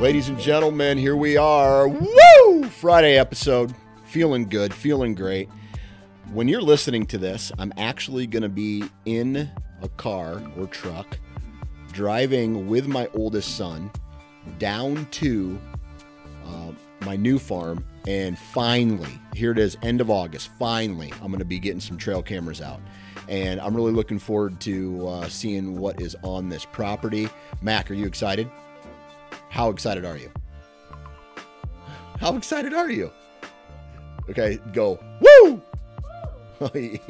Ladies and gentlemen, here we are. Woo! Friday episode. Feeling good, feeling great. When you're listening to this, I'm actually going to be in a car or truck driving with my oldest son down to uh, my new farm. And finally, here it is, end of August. Finally, I'm going to be getting some trail cameras out. And I'm really looking forward to uh, seeing what is on this property. Mac, are you excited? How excited are you? How excited are you? Okay, go. Woo! he,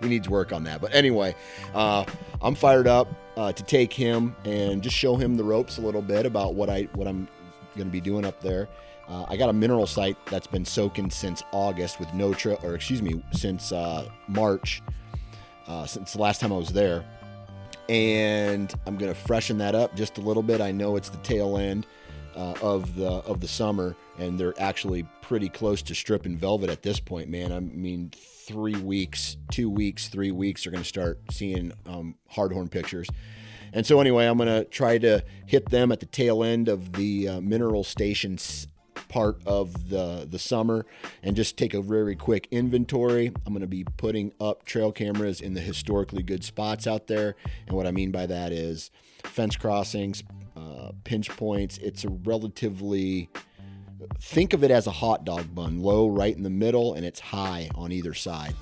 needs work on that. But anyway, uh, I'm fired up uh, to take him and just show him the ropes a little bit about what I what I'm going to be doing up there. Uh, I got a mineral site that's been soaking since August with no trail, or excuse me, since uh, March, uh, since the last time I was there. And I'm going to freshen that up just a little bit. I know it's the tail end uh, of the of the summer, and they're actually pretty close to stripping velvet at this point, man. I mean, three weeks, two weeks, three weeks, are going to start seeing um, hardhorn pictures. And so, anyway, I'm going to try to hit them at the tail end of the uh, mineral stations part of the the summer and just take a very quick inventory. I'm going to be putting up trail cameras in the historically good spots out there, and what I mean by that is fence crossings, uh, pinch points. It's a relatively think of it as a hot dog bun, low right in the middle, and it's high on either side.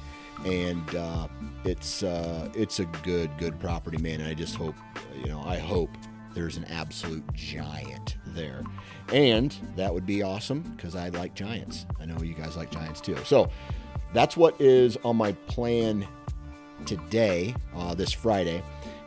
And uh, it's uh, it's a good good property, man. And I just hope, you know, I hope there's an absolute giant there. And that would be awesome because I like giants. I know you guys like giants too. So that's what is on my plan today, uh, this Friday.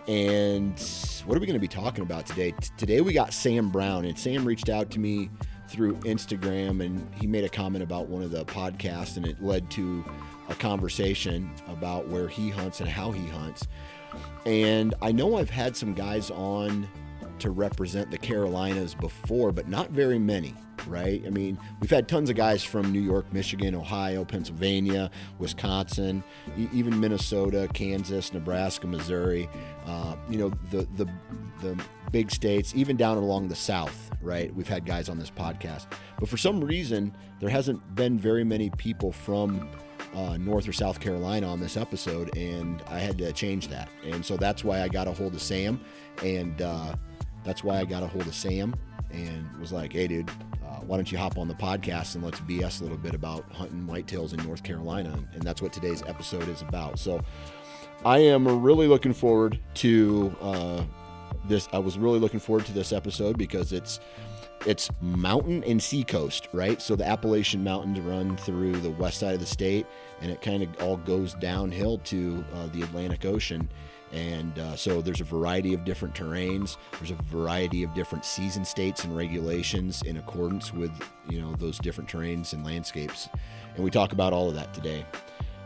And what are we going to be talking about today? T- today we got Sam Brown, and Sam reached out to me through Instagram and he made a comment about one of the podcasts, and it led to a conversation about where he hunts and how he hunts. And I know I've had some guys on to represent the Carolinas before, but not very many, right? I mean, we've had tons of guys from New York, Michigan, Ohio, Pennsylvania, Wisconsin, even Minnesota, Kansas, Nebraska, Missouri. Uh, you know, the the the big states, even down along the South, right? We've had guys on this podcast, but for some reason, there hasn't been very many people from uh, North or South Carolina on this episode, and I had to change that. And so that's why I got a hold of Sam, and uh, that's why I got a hold of Sam and was like, hey, dude, uh, why don't you hop on the podcast and let's BS a little bit about hunting whitetails in North Carolina? And that's what today's episode is about. So I am really looking forward to uh, this. I was really looking forward to this episode because it's it's mountain and seacoast, right? So the Appalachian Mountains run through the west side of the state, and it kind of all goes downhill to uh, the Atlantic Ocean. And uh, so there's a variety of different terrains. There's a variety of different season states and regulations in accordance with you know those different terrains and landscapes. And we talk about all of that today.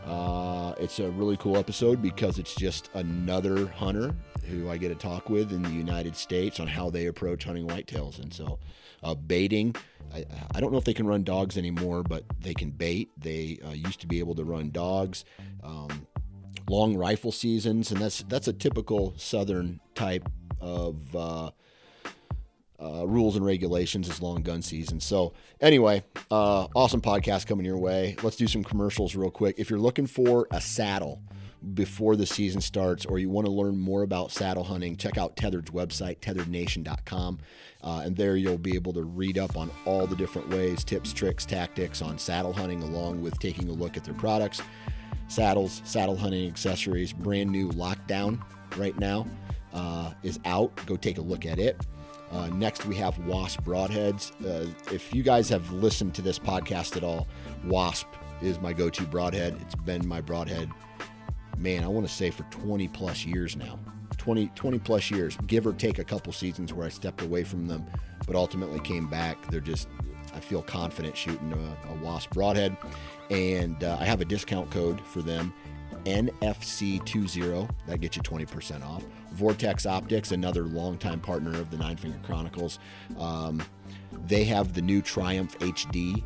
Uh, it's a really cool episode because it's just another hunter who I get to talk with in the United States on how they approach hunting whitetails. And so, uh, baiting, I, I, don't know if they can run dogs anymore, but they can bait. They uh, used to be able to run dogs. Um, long rifle seasons, and that's that's a typical southern type of uh, uh, rules and regulations is long gun season. So, anyway, uh, awesome podcast coming your way. Let's do some commercials real quick. If you're looking for a saddle before the season starts, or you want to learn more about saddle hunting, check out Tethered's website, tetherednation.com. Uh, and there you'll be able to read up on all the different ways, tips, tricks, tactics on saddle hunting, along with taking a look at their products, saddles, saddle hunting accessories, brand new lockdown right now uh, is out. Go take a look at it. Uh, next, we have Wasp Broadheads. Uh, if you guys have listened to this podcast at all, Wasp is my go to broadhead. It's been my broadhead, man, I want to say for 20 plus years now. 20, 20 plus years, give or take a couple seasons where I stepped away from them, but ultimately came back. They're just, I feel confident shooting a, a Wasp Broadhead. And uh, I have a discount code for them NFC20. That gets you 20% off. Vortex Optics, another longtime partner of the Nine Finger Chronicles. Um, they have the new Triumph HD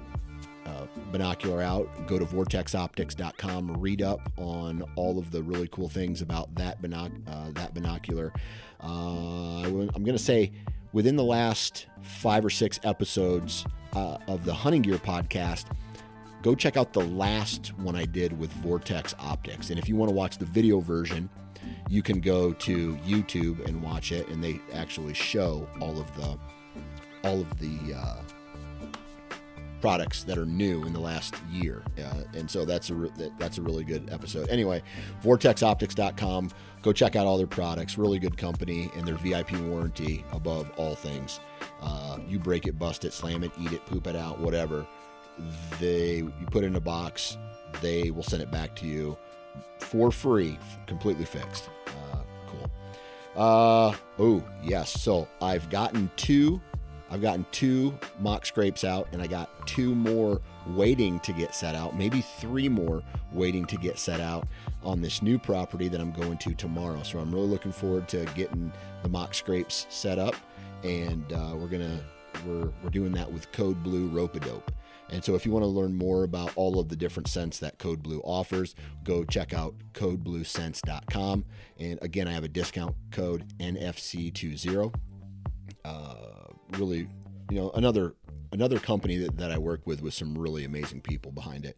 uh, binocular out. Go to vortexoptics.com, read up on all of the really cool things about that, binoc- uh, that binocular. Uh, I'm going to say within the last five or six episodes uh, of the Hunting Gear podcast, go check out the last one I did with Vortex Optics. And if you want to watch the video version, you can go to YouTube and watch it, and they actually show all of the all of the uh, products that are new in the last year. Uh, and so that's a re- that's a really good episode. Anyway, vortexoptics.com. Go check out all their products. Really good company and their VIP warranty above all things. Uh, you break it, bust it, slam it, eat it, poop it out, whatever they you put it in a box they will send it back to you for free completely fixed. Uh, cool. Uh, oh yes. So i've gotten two i've gotten two mock scrapes out and i got two more waiting to get set out maybe three more waiting to get set out on this new property that i'm going to tomorrow. So i'm really looking forward to getting the mock scrapes set up and uh, we're gonna we're, we're doing that with code blue rope dope and so, if you want to learn more about all of the different scents that Code Blue offers, go check out codebluescents.com. And again, I have a discount code NFC20. Uh, really, you know, another another company that, that I work with with some really amazing people behind it.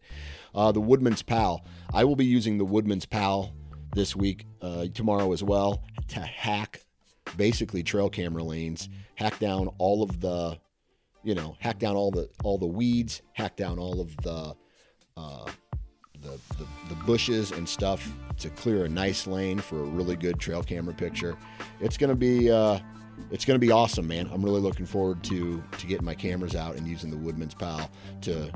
Uh, the Woodman's Pal. I will be using the Woodman's Pal this week, uh, tomorrow as well, to hack basically trail camera lanes, hack down all of the you know, hack down all the all the weeds, hack down all of the uh, the, the, the bushes and stuff to clear a nice lane for a really good trail camera picture. It's gonna be uh, it's gonna be awesome, man. I'm really looking forward to to getting my cameras out and using the Woodman's Pal to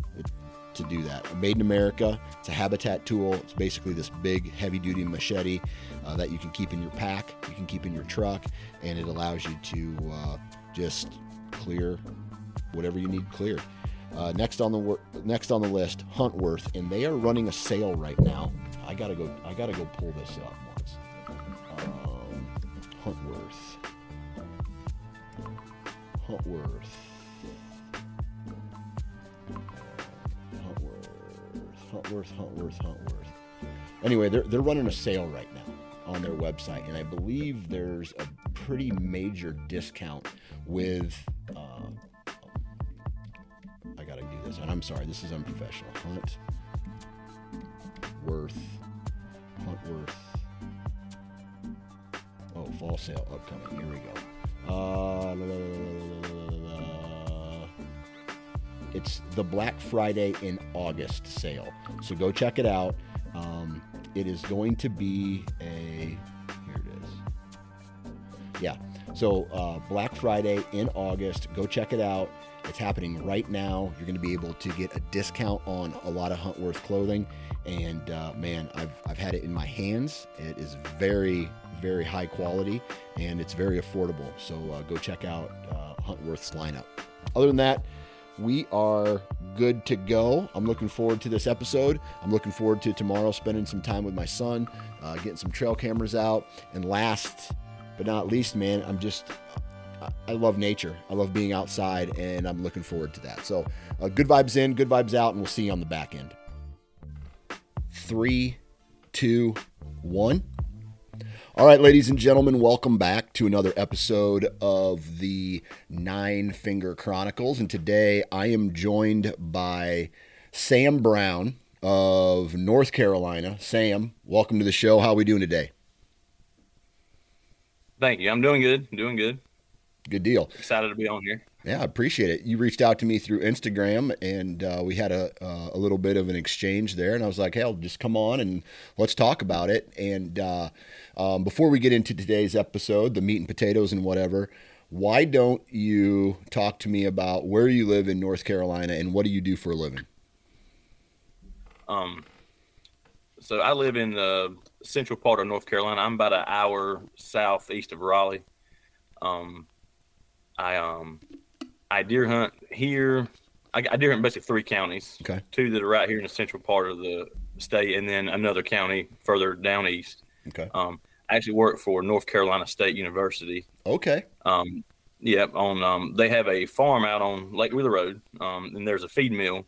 to do that. Made in America. It's a habitat tool. It's basically this big, heavy-duty machete uh, that you can keep in your pack, you can keep in your truck, and it allows you to uh, just clear whatever you need cleared. Uh, next on the next on the list, Huntworth, and they are running a sale right now. I gotta go. I gotta go pull this up once. Um. Huntworth. Huntworth. Huntworth. Huntworth. Huntworth. Anyway, they're they're running a sale right now on their website, and I believe there's a pretty major discount with. Uh, I gotta do this. And I'm sorry, this is unprofessional. Hunt Worth. Huntworth. Oh, fall sale upcoming. Here we go. Uh, it's the Black Friday in August sale. So go check it out. Um, it is going to be a. Here it is. Yeah. So uh, Black Friday in August. Go check it out. It's happening right now. You're going to be able to get a discount on a lot of Huntworth clothing. And uh, man, I've, I've had it in my hands. It is very, very high quality and it's very affordable. So uh, go check out uh, Huntworth's lineup. Other than that, we are good to go. I'm looking forward to this episode. I'm looking forward to tomorrow spending some time with my son, uh, getting some trail cameras out. And last but not least, man, I'm just I love nature. I love being outside, and I'm looking forward to that. So, uh, good vibes in, good vibes out, and we'll see you on the back end. Three, two, one. All right, ladies and gentlemen, welcome back to another episode of the Nine Finger Chronicles. And today I am joined by Sam Brown of North Carolina. Sam, welcome to the show. How are we doing today? Thank you. I'm doing good. doing good. Good deal. Excited to be on here. Yeah, I appreciate it. You reached out to me through Instagram, and uh, we had a uh, a little bit of an exchange there. And I was like, "Hey, I'll just come on and let's talk about it." And uh, um, before we get into today's episode, the meat and potatoes and whatever, why don't you talk to me about where you live in North Carolina and what do you do for a living? Um, so I live in the central part of North Carolina. I'm about an hour southeast of Raleigh. Um, I um I deer hunt here. I, I deer hunt basically three counties. Okay. Two that are right here in the central part of the state, and then another county further down east. Okay. Um, I actually work for North Carolina State University. Okay. Um, yep. On um, they have a farm out on Lake Wheeler Road, um, and there's a feed mill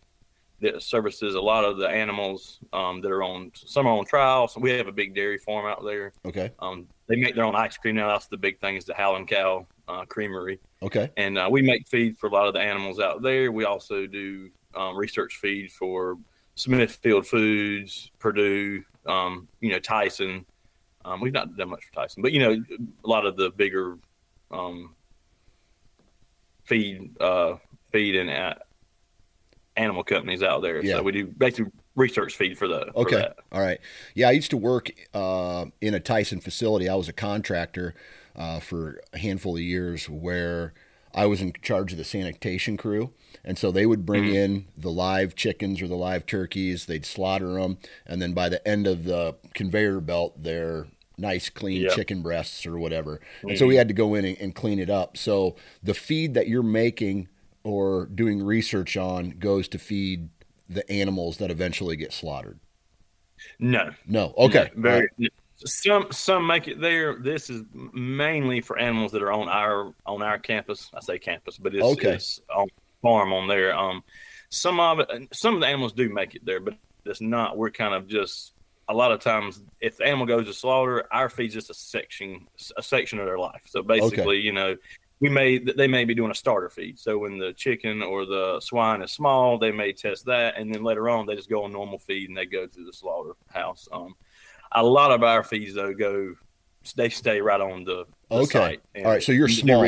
that services a lot of the animals um, that are on some are on trial. So we have a big dairy farm out there. Okay. Um, they make their own ice cream now. That's the big thing is the Howlin' Cow uh, Creamery. Okay. And uh, we make feed for a lot of the animals out there. We also do um, research feed for Smithfield Foods, Perdue, um, you know, Tyson. Um, we've not done much for Tyson, but you know, a lot of the bigger um, feed, uh, feed and uh, animal companies out there. Yeah. So we do basically research feed for the. for Okay. that. All right. Yeah, I used to work uh, in a Tyson facility. I was a contractor uh, for a handful of years where I was in charge of the sanitation crew. And so they would bring in the live chickens or the live turkeys, they'd slaughter them. And then by the end of the conveyor belt, they're nice, clean Yeah. chicken breasts or whatever. And so we had to go in and, and clean it up. So the feed that you're making or doing research on goes to feed the animals that eventually get slaughtered. No, No. Okay. No, very. Some some make it there. This is mainly for animals that are on our on our campus. I say campus, but it's, Okay. it's on farm on there. Um, some of it, some of the animals do make it there, but it's not. We're kind of just a lot of times if the animal goes to slaughter, our feed's just a section a section of their life. So basically, you know, we may they may be doing a starter feed. So when the chicken or the swine is small, they may test that, and then later on they just go on normal feed and they go to the slaughterhouse. Um, a lot of our feeds though go they stay right on the, the Okay. site. All right, so you're small.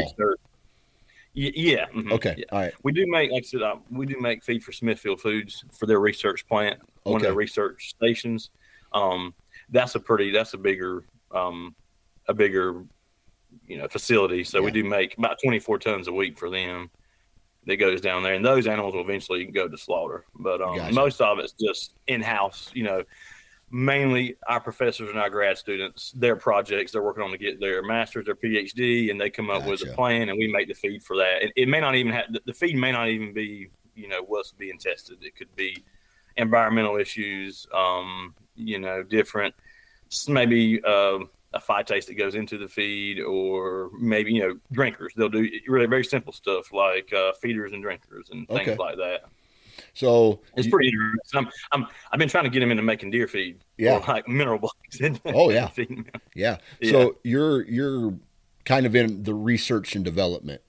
Yeah. mhm, Okay. yeah. All right. We do make, like I said, uh, we do make feed for Smithfield Foods for their research plant, one of their research stations. Um, that's a pretty, that's a bigger, um, a bigger, you know, facility. So we do make about 24 tons a week for them. That goes down there, and those animals will eventually go to slaughter. But um, Gotcha. most of it's just in house. You know, mainly our professors and our grad students, their projects they're working on to get their master's, their PhD, and they come up with a plan, and we make the feed for that. It, it may not even have the- feed may not even be you know what's being tested. It could be environmental issues, um, you know, different maybe um a phytase that goes into the feed, or maybe you know drinkers. They'll do really very simple stuff like uh, feeders and drinkers and things Okay. like that. So It's you- pretty interesting. I'm, I'm I've been trying to get him into making deer feed. Yeah. or like mineral blocks. Oh, yeah. yeah. Yeah. So you're you're kind of in the research and development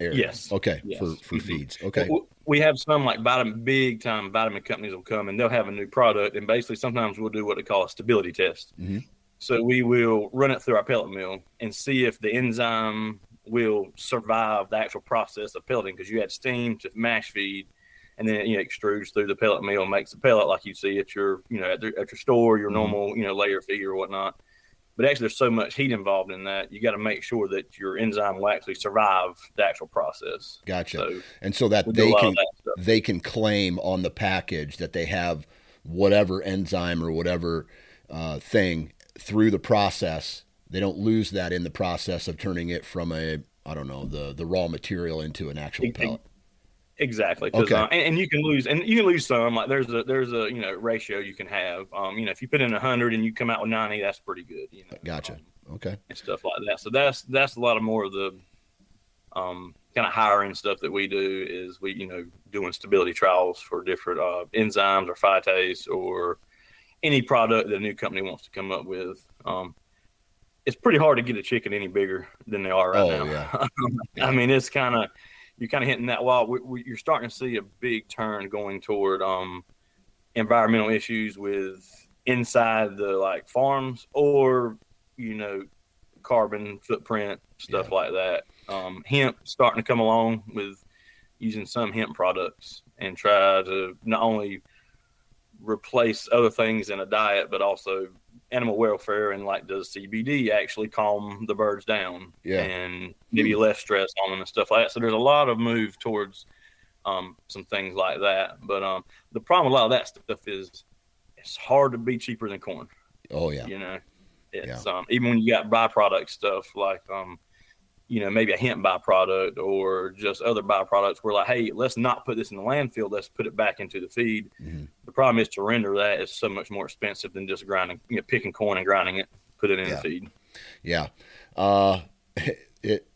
area. Yes. Okay. Yes. For for Mhm. feeds. Okay. We have some like vitamin, big time vitamin companies will come and they'll have a new product, and basically sometimes we'll do what they call a stability test. Mhm. So we will run it through our pellet mill and see if the enzyme will survive the actual process of pelleting because you add steam to mash feed, and then you know extrudes through the pellet mill and makes a pellet like you see at your you know at, the, at your store, your Mhm. normal you know layer feed or whatnot. But actually, there's so much heat involved in that. You got to make sure that your enzyme will actually survive the actual process. Gotcha. So and so that they can that they can claim on the package that they have whatever enzyme or whatever uh, thing through the process. They don't lose that in the process of turning it from a I don't know the the raw material into an actual pellet. Exactly. Okay. uh, and, and you can lose, and you can lose some. Like there's a there's a you know ratio you can have. Um, you know, if you put in hundred and you come out with ninety, that's pretty good. You know, Gotcha. um, Okay. and stuff like that. So that's that's a lot of more of the um kind of hiring stuff that we do is we you know doing stability trials for different uh, enzymes or phytase or any product that a new company wants to come up with. Um, it's pretty hard to get a chicken any bigger than they are right Oh, now. yeah. I mean, it's kind of you're kind of hitting that wall. We, we, you're starting to see a big turn going toward um, environmental issues with inside the like farms or you know carbon footprint stuff Yeah. like that. Um, hemp starting to come along with using some hemp products and try to not only replace other things in a diet, but also animal welfare and like does CBD actually calm the birds down Yeah. and maybe less stress on them and stuff like that. So there's a lot of move towards um, some things like that. But um, the problem with a lot of that stuff is it's hard to be cheaper than corn. Oh yeah. You know, it's um, even when you got byproduct stuff like um, you know, maybe a hemp byproduct or just other byproducts. We're like, hey, let's not put this in the landfill. Let's put it back into the feed. Mhm. The problem is to render that is so much more expensive than just grinding, you know, picking corn and grinding it, put it in Yeah. the feed. Yeah. Uh, it.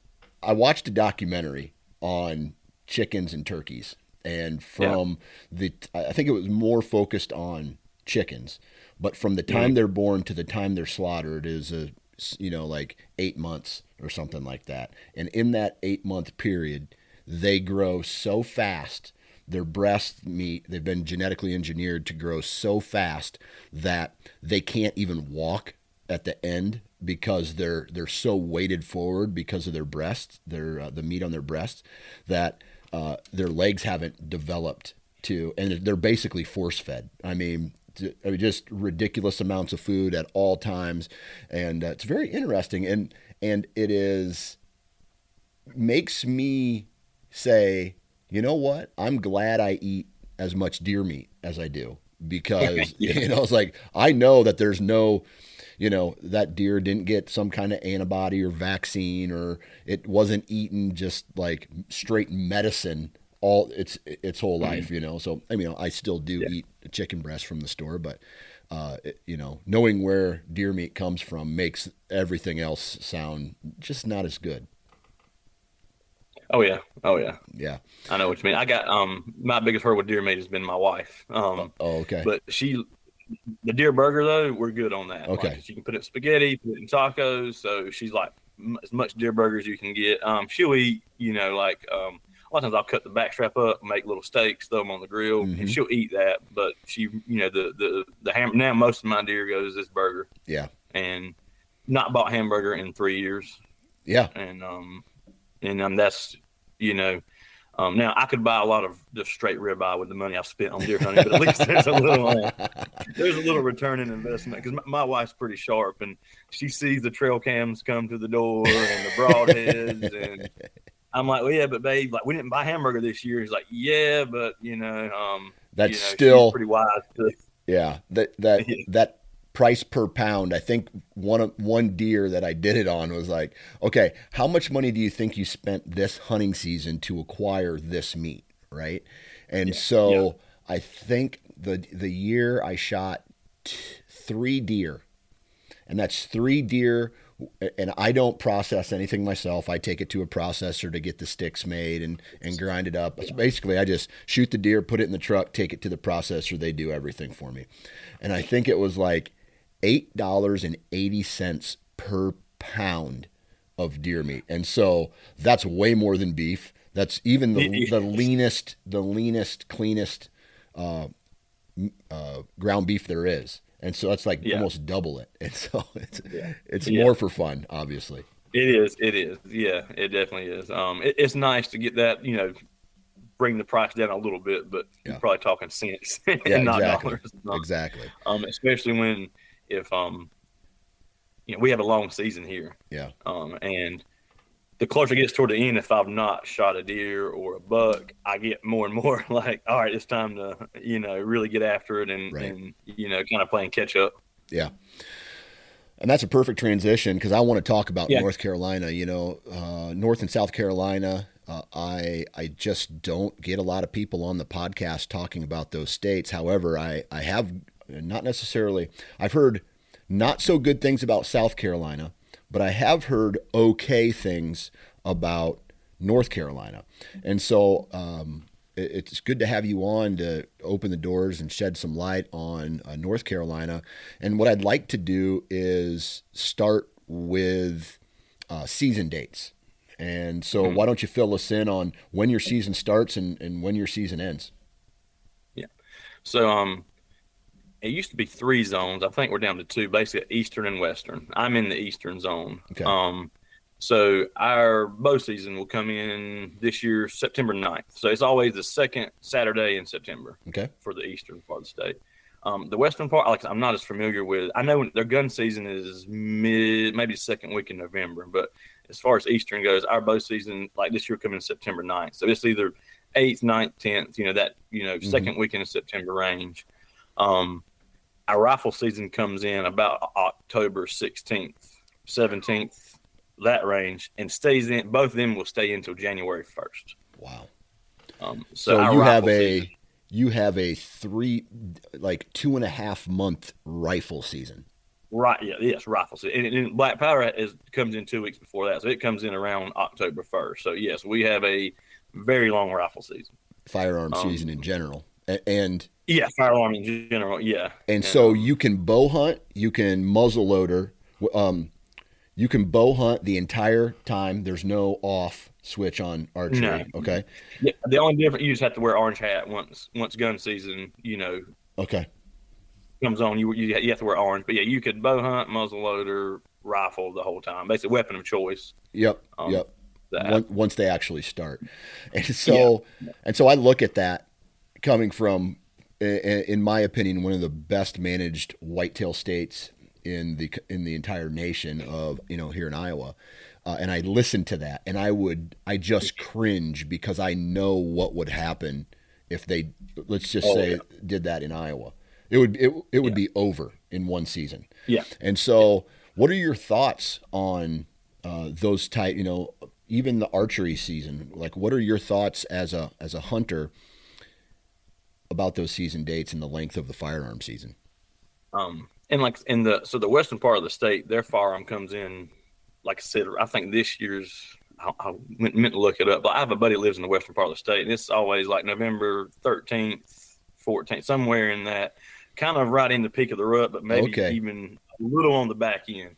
I watched a documentary on chickens and turkeys, and from the, I think it was more focused on chickens, but from the time they're born to the time they're slaughtered is a, you know, like eight months or something like that. And in that eight month period, they grow so fast. Their breast meat, they've been genetically engineered to grow so fast that they can't even walk at the end because they're they're so weighted forward because of their breasts, their uh, the meat on their breasts, that uh, their legs haven't developed to, and they're basically force fed. I mean, I mean, just ridiculous amounts of food at all times, and uh, it's very interesting. And and it is makes me say, you know what? I'm glad I eat as much deer meat as I do because Yeah. you know it's like I know that there's no you know that deer didn't get some kind of antibody or vaccine or it wasn't eaten just like straight medicine all its its whole mm-hmm. life you know so I mean I still do Yeah. eat chicken breast from the store but uh, you know knowing where deer meat comes from makes everything else sound just not as good Oh yeah, oh yeah. yeah I know what you mean. I got um my biggest hurdle with deer meat has been my wife. Um, oh okay but she the deer burger though we're good on that. Okay. Like, she can put it in spaghetti, put it in tacos. So she's like m- as much deer burger as you can get. Um, she'll eat. You know, like um. A lot of times I'll cut the back strap up, make little steaks, throw them on the grill, Mhm. and she'll eat that. But she, you know, the the the ham. Now most of my deer goes this burger, yeah and not bought hamburger in three years yeah and um and um that's you know um now I could buy a lot of just straight ribeye with the money I've spent on deer hunting, but at least there's a little uh, there's a little return in investment because my, my wife's pretty sharp and she sees the trail cams come to the door and the broadheads and I'm like, well, yeah, but babe, like we didn't buy hamburger this year. He's like, yeah, but you know, um, that's you know, still pretty wise. To, Yeah, that that Yeah. that price per pound. I think one one deer that I did it on was like, okay, how much money do you think you spent this hunting season to acquire this meat, right? And so I think the the year I shot t- three deer, and that's three deer. And I don't process anything myself. I take it to a processor to get the sticks made and, and grind it up. It's basically, I just shoot the deer, put it in the truck, take it to the processor. They do everything for me. And I think it was like eight dollars and eighty cents per pound of deer meat. And so that's way more than beef. That's even the, the leanest, the leanest, cleanest uh, uh, ground beef there is. And so that's like Yeah. almost double it. And so it's Yeah. it's Yeah. more for fun, obviously. It is. It is. Yeah, it definitely is. Um, it, it's nice to get that. You know, bring the price down a little bit, but you're probably talking cents and not exactly. dollars. Um, Exactly. Um, especially when if um, you know, we have a long season here. Yeah. Um, and the closer it gets toward the end, if I've not shot a deer or a buck, I get more and more like, all right, it's time to you know really get after it and Right. and you know kind of playing catch up. Yeah. And that's a perfect transition because I want to talk about Yeah. North Carolina. You know, uh, North and South Carolina. Uh, I I just don't get a lot of people on the podcast talking about those states. However, I I have not necessarily. I've heard not so good things about South Carolina, but I have heard okay things about North Carolina, and so um, it- it's good to have you on to open the doors and shed some light on uh, North Carolina. And what I'd like to do is start with uh, season dates. And so, mm-hmm. why don't you fill us in on when your season starts and, and when your season ends? Yeah. So, um, it used to be three zones. I think we're down to two, basically Eastern and Western. I'm in the Eastern zone. Okay. Um, so our bow season will come in this year, September 9th. So it's always the second Saturday in September. Okay. For the eastern part of the state. Um, the western part, like I'm not as familiar with. I know their gun season is mid, maybe second week in November, but as far as Eastern goes, our bow season, like this year, coming September 9th. So it's either 8th, 9th, 10th, you know, that, you know, 2nd mm-hmm. weekend of September range. Um, our rifle season comes in about October 16th, 17th, that range, and stays in. Both of them will stay until January 1st. Wow. Um, so, so you have a season, you have a three like two and a half month rifle season. Right. Yeah. Yes. Rifle season. And, and Black Powder is comes in two weeks before that, so it comes in around October 1st. So yes, we have a very long rifle season. Firearm um, season in general, and yeah, firearm in general. Yeah. And, and so you can bow hunt, you can muzzle loader, um, you can bow hunt the entire time. There's no off switch on archery. No. Okay. Yeah. The only difference you just have to wear orange hat once once gun season. You know. Okay. Comes on, you you have to wear orange. But yeah, you could bow hunt, muzzle loader, rifle the whole time. Basically, weapon of choice. Yep. Um, yep. once they actually start, and so yeah. and so I look at that coming from, in my opinion, one of the best managed whitetail states in the in the entire nation of you know here in Iowa. Uh, and I listened to that, and I would I just cringe because I know what would happen if they let's just oh, say yeah. did that in Iowa. It would it, it would yeah. be over in one season. Yeah. And so, what are your thoughts on uh, those type? You know, even the archery season. Like, what are your thoughts as a as a hunter about those season dates and the length of the firearm season? Um, and like in the so the western part of the state, their firearm comes in like I said, I think this year's I, I meant to look it up, but I have a buddy that lives in the western part of the state, and it's always like November thirteenth, fourteenth, somewhere in that, kind of right in the peak of the rut, but maybe okay. even a little on the back end.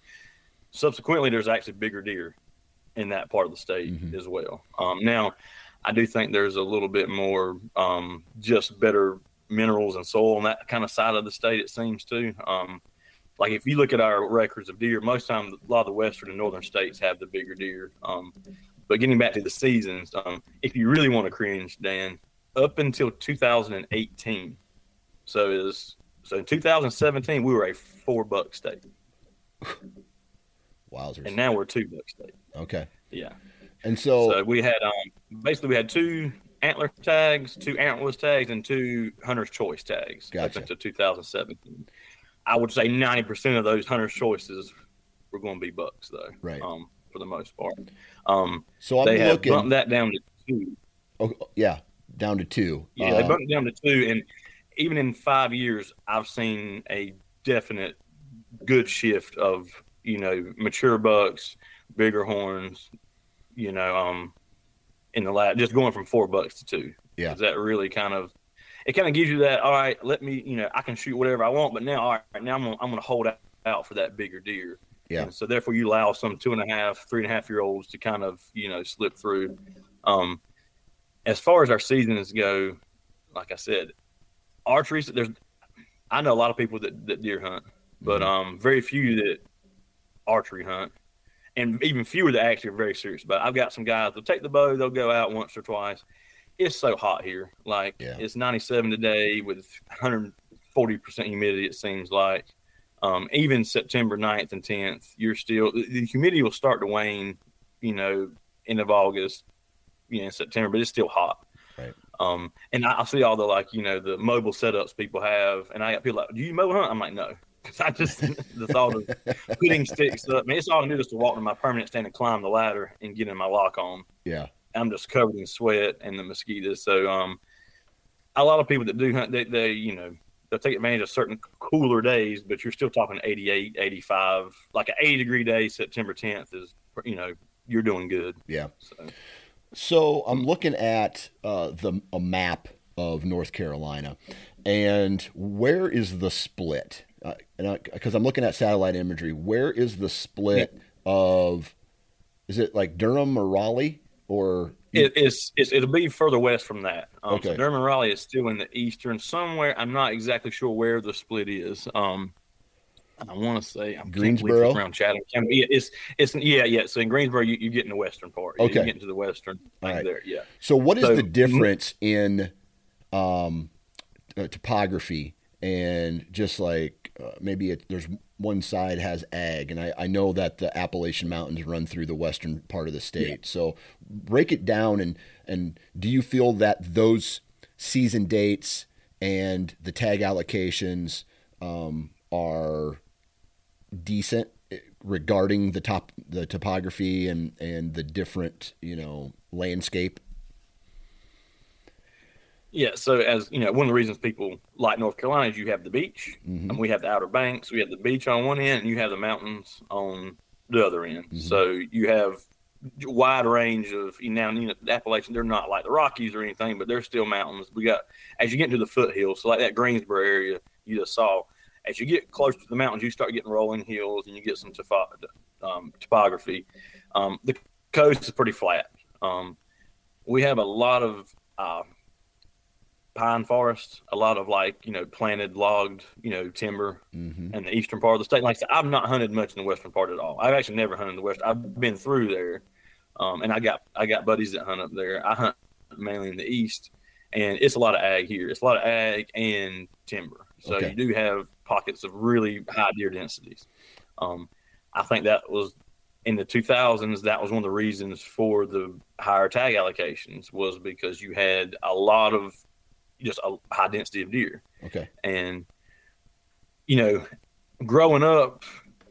Subsequently, there's actually bigger deer in that part of the state mm-hmm. as well. Um, now, I do think there's a little bit more um, just better minerals and soil on that kind of side of the state. It seems to. Um, like if you look at our records of deer, most times a lot of the western and northern states have the bigger deer. Um, but getting back to the seasons, um, if you really want to cringe, Dan, up until 2018, so is so in 2017 we were a four buck state. Wowzers! And now we're two buck state. Okay. Yeah. And so, so we had um, basically we had two antler tags, two antlerless tags, and two hunter's choice tags gotcha. up until 2017. I would say ninety percent of those hunters' choices were going to be bucks, though. Right. Um, for the most part. Um, so I'm they have looking, bumped that down to two. Oh, yeah, down to two. Yeah, uh, they bumped it down to two, and even in five years, I've seen a definite good shift of you know mature bucks, bigger horns. You know, um, in the last just going from four bucks to two. Yeah, Is that really kind of it kind of gives you that. All right, let me, you know, I can shoot whatever I want, but now, all right, now I'm gonna, I'm gonna hold out, out for that bigger deer. Yeah. And so therefore, you allow some two and a half, three and a half year olds to kind of, you know, slip through. Um, as far as our seasons go, like I said, archery. There's, I know a lot of people that, that deer hunt, but mm-hmm. um, very few that archery hunt, and even fewer that actually are very serious But I've got some guys they'll take the bow, they'll go out once or twice, it's so hot here. Like yeah. it's 97 today with 140 percent humidity. It seems like um, even September 9th and 10th, you're still the humidity will start to wane. You know, end of August, you know, September, but it's still hot. Right. Um, and I, I, see all the like you know the mobile setups people have, and I got people like, "Do you mobile hunt?" I'm like, "No." Because I just the thought of putting sticks up. I mean, it's all I do is to walk to my permanent stand and climb the ladder and get in my lock on. Yeah. I'm just covered in sweat and the mosquitoes. So um, a lot of people that do hunt, they, they you know they'll take advantage of certain cooler days, but you're still talking 88, 85, like an 80 degree day. September 10th is you know you're doing good. Yeah. So, so I'm looking at uh, the a map of North Carolina, and where is the split? Uh, and because I'm looking at satellite imagery, where is the split of? Is it like Durham or Raleigh or? It, it's, it's it'll be further west from that. Um, Okay. So Durham and Raleigh is still in the eastern somewhere. I'm not exactly sure where the split is. Um, I want to say I'm Greensboro? around Chatham County. Yeah, it's it's yeah yeah. So in Greensboro, you, you get in the western part. Okay. you get into the western All thing right. there. Yeah. So, what is So- the difference in um, uh, topography and just like uh, maybe it, there's one side has ag, and I, I know that the Appalachian Mountains run through the western part of the state. So, break it down and and do you feel that those season dates and the tag allocations um, are decent eh, regarding the top the topography and and the different you know landscape Yeah, so as you know, one of the reasons people like North Carolina is you have the beach, Mhm. and we have the Outer Banks. We have the beach on one end, and you have the mountains on the other end. So you have a wide range of you know, you know the Appalachians. They're not like the Rockies or anything, but they're still mountains. We got as you get into the foothills, so like that Greensboro area you just saw. As you get closer to the mountains, you start getting rolling hills, and you get some topho- um, topography. Um, the coast is pretty flat. Um, we have a lot of uh, pine forest, a lot of like you know planted logged you know timber mm-hmm. in the eastern part of the state. Like I said, I've not hunted much in the western part at all. I've actually never hunted in the west. I've been through there, um, and I got I got buddies that hunt up there. I hunt mainly in the east, and it's a lot of ag here. It's a lot of ag and timber. So Okay. you do have pockets of really high deer densities. Um, I think that was in the 2000s. That was one of the reasons for the higher tag allocations was because you had a lot of just a high density of deer. Okay. And you know growing up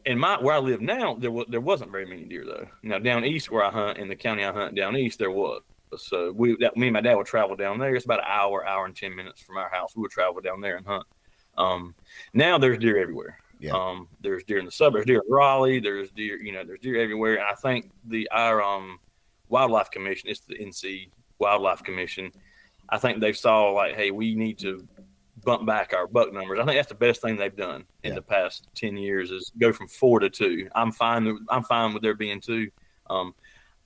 in my where i live now there was there wasn't very many deer though. Now down east where i hunt in the county i hunt down east there was. So we that me and my dad would travel down there. It's about an hour hour and 10 minutes from our house. We would travel down there and hunt. Um now there's deer everywhere. Yeah. um there's deer in the suburbs deer in raleigh there's deer you know there's deer everywhere. And i think the our um wildlife commission it's the nc wildlife commission i think they saw like hey we need to bump back our buck numbers. I think that's the best thing they've done in Yeah. the past ten years is go from four to two. I'm fine. I'm fine with there being two. Um,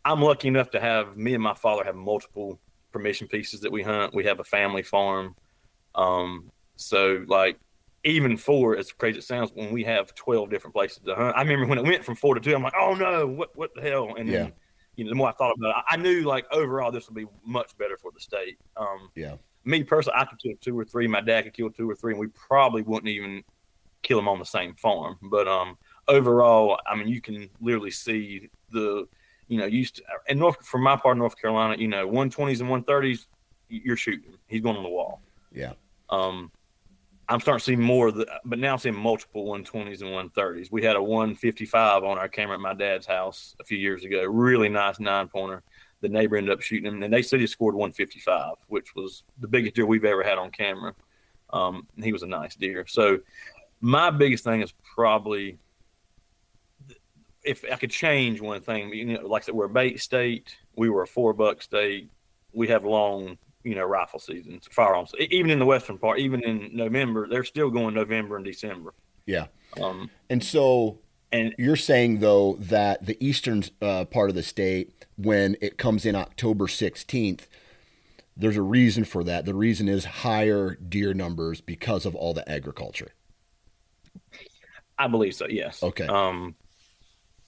I'm lucky enough to have me and my father have multiple permission pieces that we hunt. We have a family farm, um, so like even four, as crazy as it sounds, when we have twelve different places to hunt. I remember when it went from four to two, I'm like, oh no, what what the hell? And Yeah. then you know, the more I thought about it, I I knew like overall this would be much better for the state. Um, Yeah. me personally, I could kill two or three. My dad could kill two or three, and we probably wouldn't even kill them on the same farm. But um, overall, I mean, you can literally see the, you know, used to, and North from my part of North Carolina, you know, one twenties and one thirties, you're shooting. He's going on the wall. Yeah. Um, I'm starting to see more the, but now I'm seeing multiple 120s and 130s. We had a 155 on our camera at my dad's house a few years ago. Really nice nine pointer. The neighbor ended up shooting him, and they said he scored 155, which was the biggest deer we've ever had on camera. Um, he was a nice deer. So my biggest thing is probably if I could change one thing, you know, like I said, we're a bait state. We were a four buck state. We have long, you know, rifle seasons, firearms. Even in the western part, even in November, they're still going November and December. Yeah. Um, And so and you're saying though that the eastern uh, part of the state, when it comes in October 16th, there's a reason for that. The reason is higher deer numbers because of all the agriculture. I believe so. Yes. Okay. Um,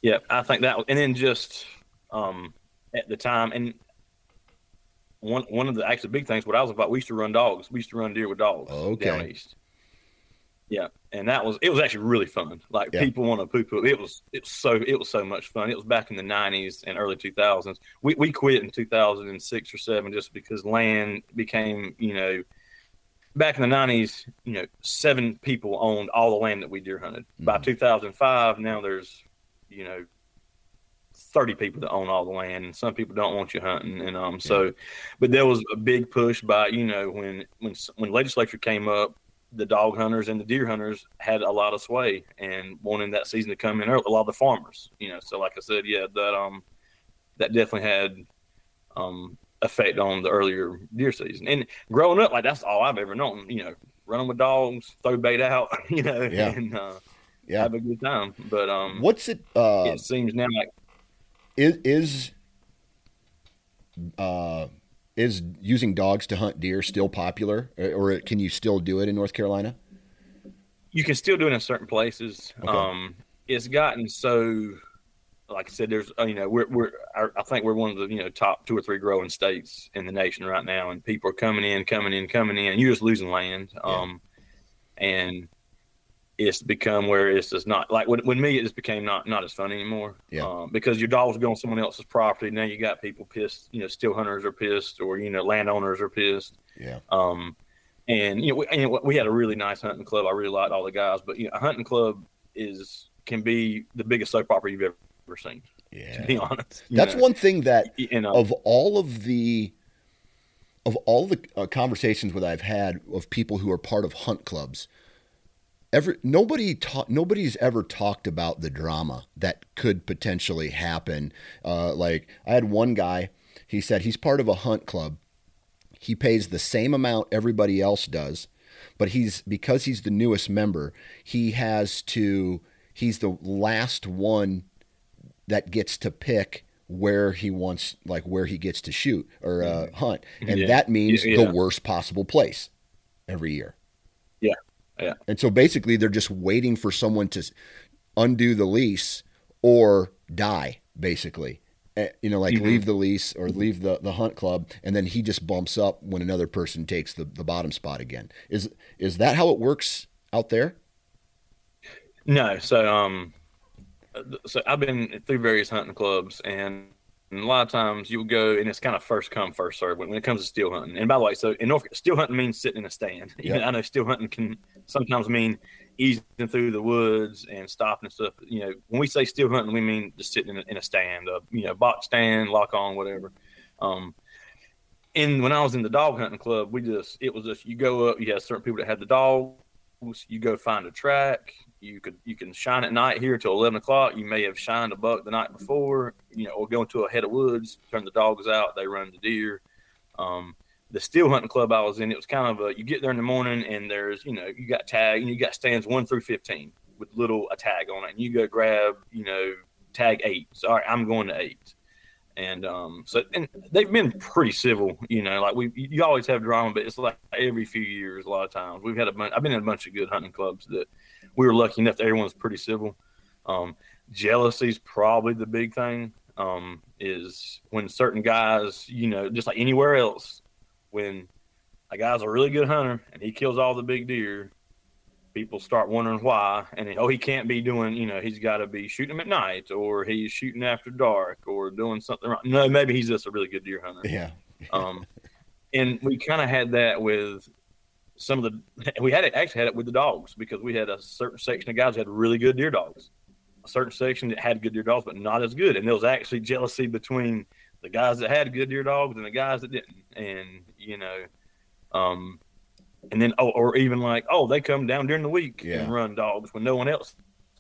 yeah, I think that, and then just um, at the time, and one one of the actually big things. What I was about, we used to run dogs. We used to run deer with dogs Okay. down east. Yeah, and that was it was actually really fun. Like Yeah. people want to poo poo. It was it was so it was so much fun. It was back in the nineties and early two thousands. We we quit in two thousand and six or seven just because land became you know back in the nineties. You know, seven people owned all the land that we deer hunted. By Mhm. two thousand five, now there's you know. 30 people that own all the land and some people don't want you hunting and um so but there was a big push by you know when when when legislature came up the dog hunters and the deer hunters had a lot of sway and wanting that season to come in early. A lot of the farmers, you know. So, like I said, yeah, that um, that definitely had um effect on the earlier deer season. And growing up, like that's all I've ever known. You know, running with dogs, throw bait out, you know, Yeah. and uh, Yeah. have a good time. But um, What's it? Uh, it seems now like is is uh, is using dogs to hunt deer still popular, or, or can you still do it in North Carolina? you can still do it in certain places. Okay. Um, it's gotten so, like I said, there's uh, you know we're we're I I think we're one of the you know top two or three growing states in the nation right now, and people are coming in, coming in, coming in. You're just losing land, um, and it's become where it's just not like when, when me it just became not not as fun anymore. Yeah. Um, because your dog's go on someone else's property. Now you got people pissed. You know, still hunters are pissed, or you know, landowners are pissed. Yeah. Um, and you know, we, and we had a really nice hunting club. I really liked all the guys, but you know, a hunting club is can be the biggest soap opera you've ever ever seen. yeah To be honest, That's know. one thing that You know, of all of the of all the uh, conversations that I've had of people who are part of hunt clubs, every nobody ta- nobody's ever talked about the drama that could potentially happen. Uh, like I had one guy, he said he's part of a hunt club. He pays the same amount everybody else does, but he's because he's the newest member, he has to he's the last one that gets to pick where he wants like where he gets to shoot or uh, hunt and Yeah. that means Yeah, the worst possible place every year Yeah. Yeah. and so basically they're just waiting for someone to undo the lease or die basically Eh, you know like Mhm. leave the lease or leave the, the hunt club and then he just bumps up when another person takes the, the bottom spot again is is that how it works out there no. So um, so I've been through various hunting clubs, and, and a lot of times you'll go, and it's kind of first come first serve when, when it comes to still hunting. And by the way, so in North, still hunting means sitting in a stand. Even I know still hunting can sometimes mean easing through the woods and stopping and stuff. You know, when we say still hunting, we mean just sitting in a, in a stand, a you know box stand, lock on, whatever. Um, and when I was in the dog hunting club, we just it was just you go up, you had certain people that had the dogs, you go find a track, you could you can shine at night here till eleven o'clock. You may have shined a buck the night before, you know, or go into a head of woods, turn the dogs out, they run the deer. Um, the still hunting club I was in, it was kind of a you get there in the morning and there's you know you got tag and you got stands one through fifteen with little a tag on it, and you go grab you know tag eight. So all right, I'm going to eight. And um, so and they've been pretty civil, you know. Like we, you always have drama, but it's like every few years. A lot of times we've had a bunch. I've been in a bunch of good hunting clubs that we were lucky enough that everyone's pretty civil. Um, jealousy's probably the big thing. Um, is when certain guys, you know, just like anywhere else, when a guy's a really good hunter and he kills all the big deer, people start wondering why. And oh, he can't be doing, you know, he's got to be shooting them at night, or he's shooting after dark, or doing something wrong. No, maybe he's just a really good deer hunter. yeah Um, and we kind of had that with some of the. We had it actually had it with the dogs because we had a certain section of guys that had really good deer dogs, a certain section that had good deer dogs, but not as good. And there was actually jealousy between the guys that had good deer dogs and the guys that didn't. And you know, um, and then oh, or even like oh, they come down during the week Yeah. and run dogs when no one else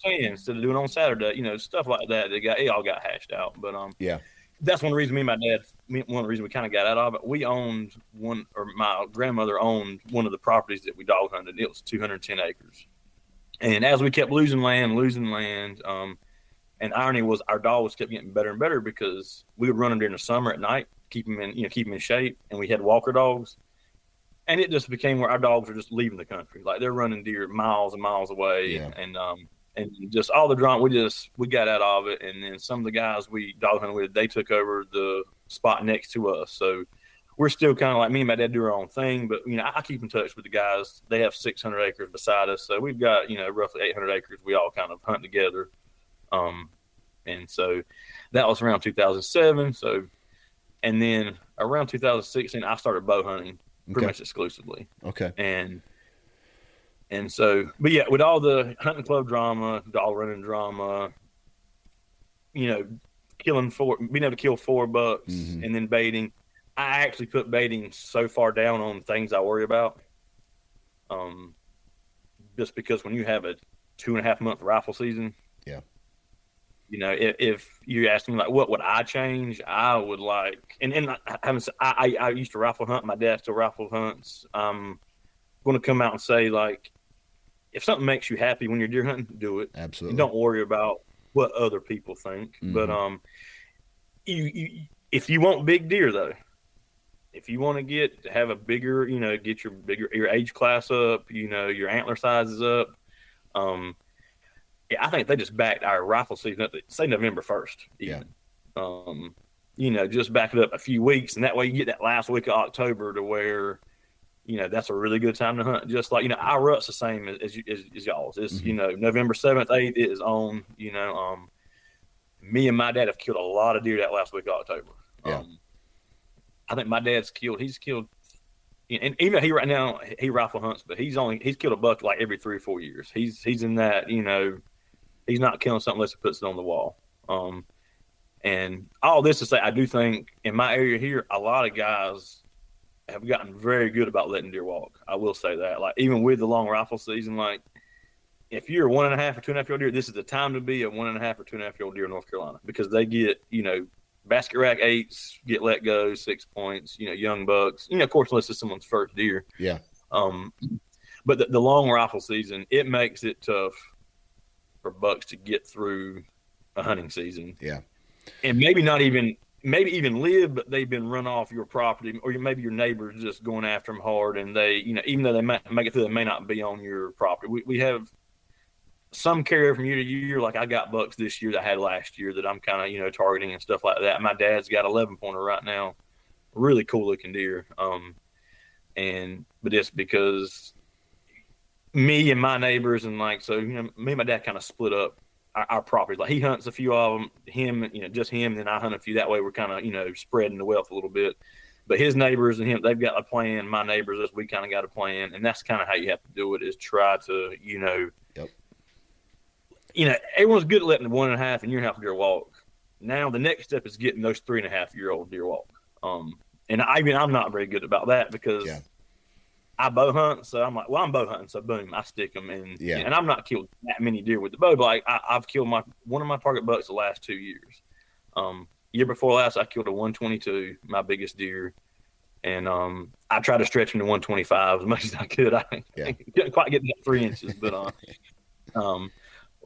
can instead of doing it on Saturday. You know, stuff like that. They got it all got hashed out, but um yeah that's one reason me and my dad me- one of the reasons we kind of got out of it we owned one or my grandmother owned one of the properties that we dog hunted it was 210 acres and as we kept losing land losing land um and irony was our dogs kept getting better and better because we would run them during the summer at night keep them in you know keep them in shape and we had walker dogs and it just became where our dogs were just leaving the country like they're running deer miles and miles away Yeah. and um and just all the drama. We just we got out of it, and then some of the guys we dog hunted with, they took over the spot next to us. So we're still kind of like me and my dad do our own thing, but you know I, I keep in touch with the guys. They have 600 acres beside us, so we've got you know roughly 800 acres. We all kind of hunt together, um, and so that was around 2007. So, and then around 2016, I started bow hunting pretty Okay. much exclusively okay and and so but yeah with all the hunting club drama dog running drama you know killing four being able to kill four bucks Mhm. and then baiting i actually put baiting so far down on things i worry about um just because when you have a two and a half month rifle season Yeah. You know if, if you ask me like what would i change i would like and, and i I, I I used to rifle hunt my dad still rifle hunts um going to come out and say like, if something makes you happy when you're deer hunting, do it. Absolutely. And don't worry about what other people think. Mhm. But um, you, you if you want big deer though, if you want to get have a bigger, you know, get your bigger your age class up, you know, your antler sizes up. Um, I think they just backed our rifle season up. Say November first. Yeah. Um, you know, just back it up a few weeks, and that way you get that last week of October to where, you know, that's a really good time to hunt. Just like you know, our rut's the same as as, as, as y'all's. It's you know November seventh, eighth is on. You know, um, me and my dad have killed a lot of deer that last week of October. Yeah. Um, I think my dad's killed. He's killed, and even he right now he rifle hunts, but he's only he's killed a buck like every three or four years. He's he's in that you know, he's not killing something unless he puts it on the wall. Um, and all this to say, I do think in my area here, a lot of guys have gotten very good about letting deer walk. I will say that. Like even with the long rifle season, like if you're a one and a half or two and a half year old deer, this is the time to be a one and a half or two and a half year old deer in North Carolina because they get, you know, basket rack eights, get let go, six points, you know, young bucks. You know, of course, unless it's someone's first deer. Yeah. Um, but the, the long rifle season, it makes it tough for bucks to get through a hunting season. Yeah. And maybe not even maybe even live, but they've been run off your property, or maybe your neighbors just going after them hard, and they, you know, even though they might make it through, they may not be on your property. We, we have some carry from year to year. Like I got bucks this year that I had last year that I'm kind of, you know, targeting and stuff like that. My dad's got 11 pointer right now, really cool looking deer. Um, and but it's because me and my neighbors and like so, you know, me and my dad kind of split up our, our properties. Like he hunts a few of them, him, you know, just him, and then I hunt a few. That way, we're kind of, you know, spreading the wealth a little bit. But his neighbors and him, they've got a plan. My neighbors, us, we kind of got a plan, and that's kind of how you have to do it. Is try to, you know, Yep. you know, everyone's good at letting the one and a half and year and a half deer walk. Now the next step is getting those three and a half year old deer walk. Um, and I mean, I'm not very good about that because Yeah. I bow hunt, so I'm like, well, I'm bow hunting, so boom, I stick them in. Yeah. And I'm not killed that many deer with the bow, but like I, I've killed my one of my target bucks the last two years. Um, year before last, I killed a 122, my biggest deer, and um, I tried to stretch him to 125 as much as I could. I Yeah. couldn't quite get that three inches, but uh, um,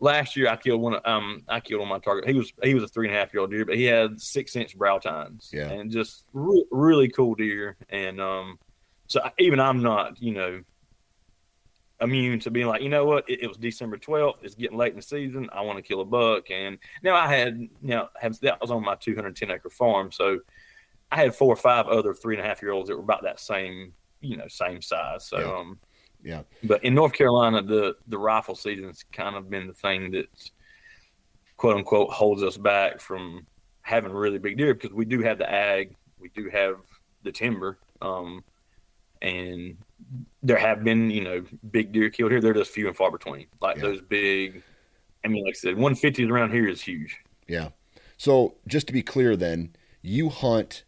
last year I killed one. of- Um, I killed on my target. He was he was a three and a half year old deer, but he had six inch brow tines. Yeah. and just re- really cool deer. And um, so I, even I'm not, you know, immune to being like, you know what? It, it was December 12th. It's getting late in the season. I want to kill a buck. And now I had, now have that was on my 210 acre farm. So I had four or five other three and a half year olds that were about that same, you know, same size. So, Yeah. um, Yeah. but in North Carolina, the the rifle season's kind of been the thing that's quote unquote holds us back from having really big deer because we do have the ag, we do have the timber, um, and there have been you know big deer killed here. They're just few and far between. Like Yeah. those big. I mean, like I said, 150s around here is huge. Yeah. So just to be clear, then you hunt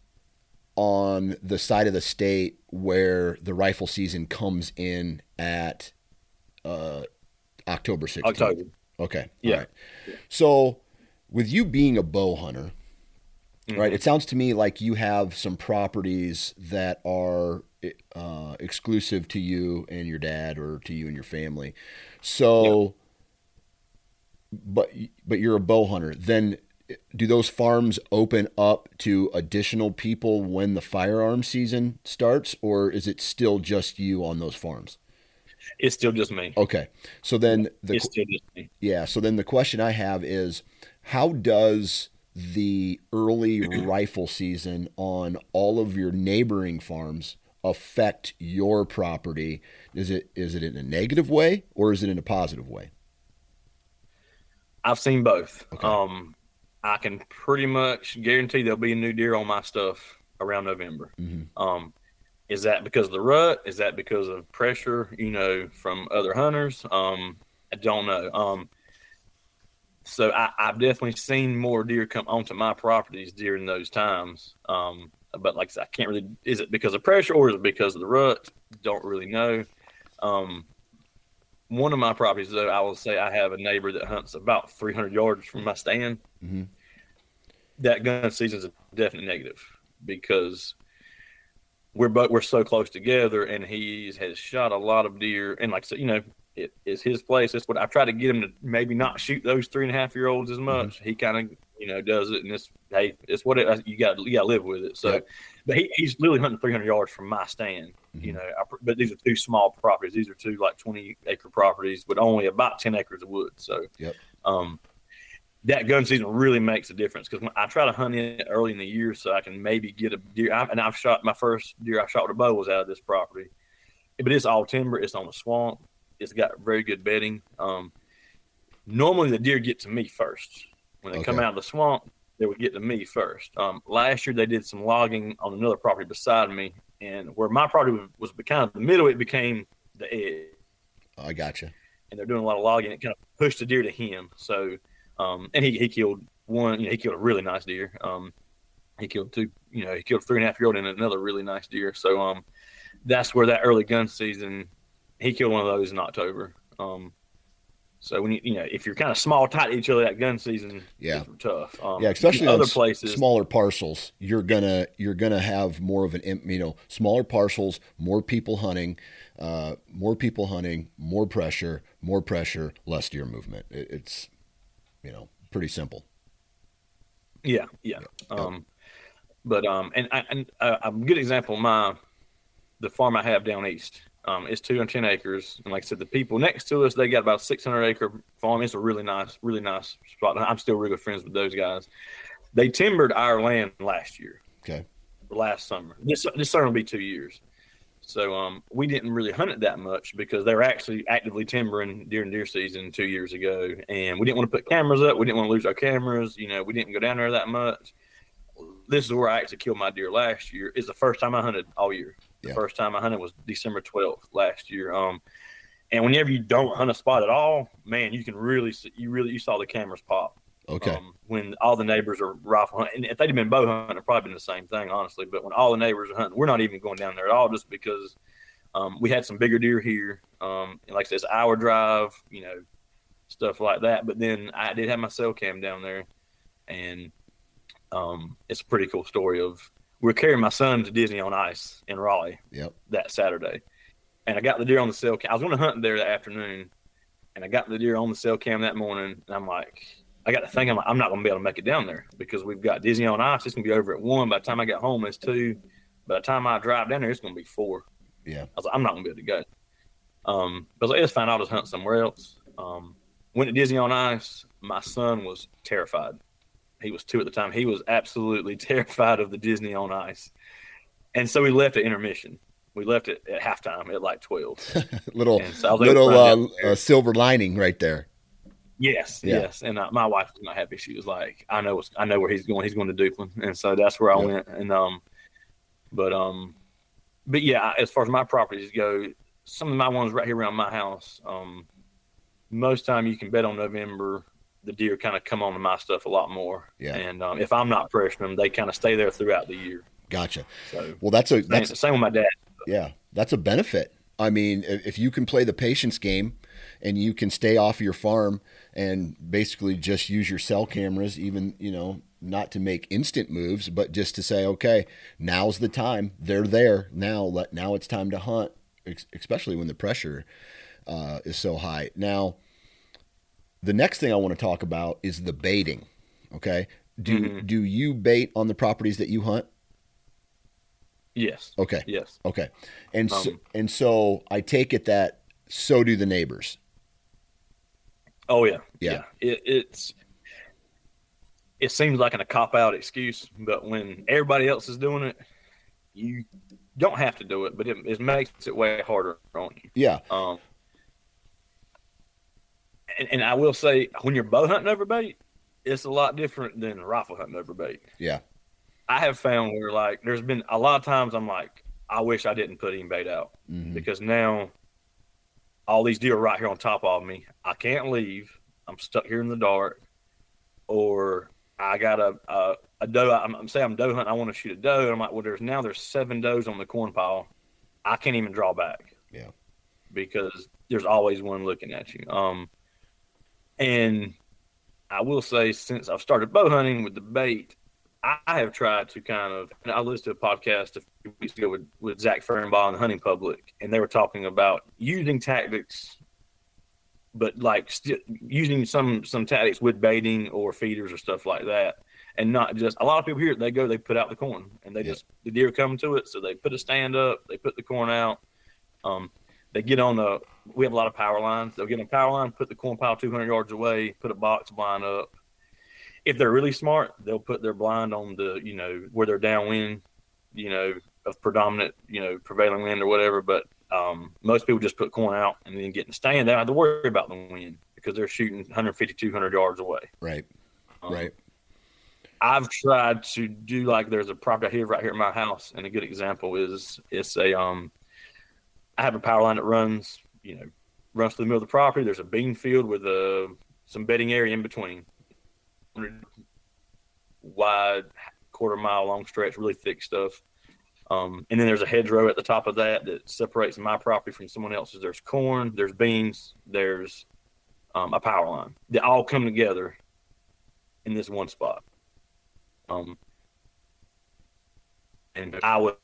on the side of the state where the rifle season comes in at uh, October 16th. October. Okay. Yeah. Right. So with you being a bow hunter, right? Mhm. It sounds to me like you have some properties that are uh, exclusive to you and your dad, or to you and your family. So, but but you're a bow hunter. Then, do those farms open up to additional people when the firearm season starts, or is it still just you on those farms? It's still just me. Okay. So then the it's still just me. yeah. So then the question I have is how does the early rifle season on all of your neighboring farms affect your property? Is it is it in a negative way or is it in a positive way? I've seen both. Okay. Um, I can pretty much guarantee there'll be a new deer on my stuff around November. Mhm. Um, is that because of the rut? Is that because of pressure, you know, from other hunters? Um, I don't know. Um, so I, I've definitely seen more deer come onto my properties during those times. Um, but like I said, I can't really. Is it because of pressure or is it because of the rut? Don't really know. Um, one of my properties, though, I will say I have a neighbor that hunts about 300 yards from my stand. Mhm. That gun season is a definite negative because we're but we're so close together, and he has shot a lot of deer. And like I said, you know, it is his place. That's what I try to get him to maybe not shoot those three and a half year olds as much. Mm-hmm. He kind of you know does it, and it's hey, it's what it, you got you got to live with it. So, yep. but he, he's literally hunting 300 yards from my stand. Mm-hmm. You know, I, but these are two small properties. These are two like 20 acre properties with only about 10 acres of wood. So, yep. um, that gun season really makes a difference because I try to hunt it early in the year so I can maybe get a deer. I, and I've shot my first deer I shot with a bow was out of this property, but it's all timber. It's on a swamp. It's got very good bedding. Um, normally the deer get to me first when they okay. come out of the swamp. They would get to me first. Um, last year they did some logging on another property beside me, and where my property was, was kind of the middle, it became the edge. I gotcha. And they're doing a lot of logging. It kind of pushed the deer to him. So um, and he, he killed one, you know, he killed a really nice deer. Um, he killed two, you know, he killed a three and a half year old and another really nice deer. So, um, that's where that early gun season, he killed one of those in October. Um, so when you you know if you're kind of small tight to each other, that gun season yeah tough. Um, yeah, especially other places, smaller parcels. You're gonna you're gonna have more of an you know smaller parcels, more people hunting, uh, more people hunting, more pressure, more pressure, less deer movement. It, it's you know, pretty simple. Yeah, yeah. Um, but um, and I, and uh, a good example, my the farm I have down east. Um, it's 210 acres, and like I said, the people next to us they got about 600 acre farm. It's a really nice, really nice spot. I'm still really good friends with those guys. They timbered our land last year. Okay. Last summer. This this summer will be two years. So um, we didn't really hunt it that much because they were actually actively timbering during deer season two years ago, and we didn't want to put cameras up. We didn't want to lose our cameras. You know, we didn't go down there that much. This is where I actually killed my deer last year. It's the first time I hunted all year. The yeah. first time I hunted was December 12th last year. Um, and whenever you don't hunt a spot at all, man, you can really see, you really you saw the cameras pop. Okay. Um, when all the neighbors are rifle hunting, and if they'd have been bow hunting, it'd probably been the same thing, honestly. But when all the neighbors are hunting, we're not even going down there at all, just because um, we had some bigger deer here. Um, and like I said, it's hour drive, you know, stuff like that. But then I did have my cell cam down there, and um, it's a pretty cool story of we are carrying my son to Disney on Ice in Raleigh. Yep. That Saturday, and I got the deer on the cell cam. I was going to hunt there that afternoon, and I got the deer on the cell cam that morning, and I'm like I got to think I'm, like, I'm not going to be able to make it down there because we've got Disney on Ice. It's going to be over at one. By the time I get home, it's two. By the time I drive down there, it's going to be four. Yeah. I was like, I'm not going to be able to go. Um, but I was like, it's fine. I'll just hunt somewhere else. Um, went to Disney on Ice. My son was terrified. He was two at the time. He was absolutely terrified of the Disney on Ice. And so we left at intermission. We left it at halftime at like 12. little so little uh, uh, silver lining right there. Yes, yeah. yes. And uh, my wife was not happy. She was like, "I know, I know where he's going. He's going to Duplin," and so that's where I went. And um, but um, but yeah, as far as my properties go, some of my ones right here around my house, um, most time you can bet on November. The deer kind of come on to my stuff a lot more. Yeah. And um, if I'm not pressuring them, they kind of stay there throughout the year. Gotcha. So well, that's a that's the same with my dad. Yeah, that's a benefit. I mean, if you can play the patience game and you can stay off your farm and basically just use your cell cameras, even, you know, not to make instant moves, but just to say, okay, now's the time. They're there now. Let now it's time to hunt, especially when the pressure uh, is so high. Now, the next thing I want to talk about is the baiting. Okay, do mm-hmm. do you bait on the properties that you hunt? Yes. Okay. Yes. Okay. And um, so, and so I take it that so do the neighbors. Oh yeah, yeah. yeah. It, it's it seems like an, a cop out excuse, but when everybody else is doing it, you don't have to do it, but it, it makes it way harder on you. Yeah. Um. And, and I will say, when you're bow hunting over bait, it's a lot different than rifle hunting over bait. Yeah. I have found where like there's been a lot of times I'm like, I wish I didn't put any bait out mm-hmm. because now all these deer are right here on top of me. I can't leave. I'm stuck here in the dark, or I got a a, a doe. I'm, I'm saying I'm doe hunting. I want to shoot a doe, and I'm like, well, there's now there's seven does on the corn pile. I can't even draw back. Yeah, because there's always one looking at you. Um, and I will say since I've started bow hunting with the bait, I have tried to kind of. I listened to a podcast a few weeks ago with, with Zach Ferenbaugh and the Hunting Public, and they were talking about using tactics, but like st- using some some tactics with baiting or feeders or stuff like that, and not just a lot of people here. They go, they put out the corn, and they just the deer come to it, so they put a stand up, they put the corn out. Um, they get on the. We have a lot of power lines. They'll get on power line, put the corn pile 200 yards away, put a box blind up. If they're really smart, they'll put their blind on the, you know, where they're downwind, you know, of predominant, you know, prevailing wind or whatever. But um, most people just put corn out and then get in the stand. They don't have to worry about the wind because they're shooting 150, 200 yards away. Right. Um, right. I've tried to do like there's a property here right here at my house, and a good example is it's a um I have a power line that runs, you know, runs through the middle of the property. There's a bean field with a some bedding area in between. Wide, quarter mile long stretch, really thick stuff. Um, and then there's a hedgerow at the top of that that separates my property from someone else's. There's corn, there's beans, there's um, a power line. They all come together in this one spot. Um, and I would,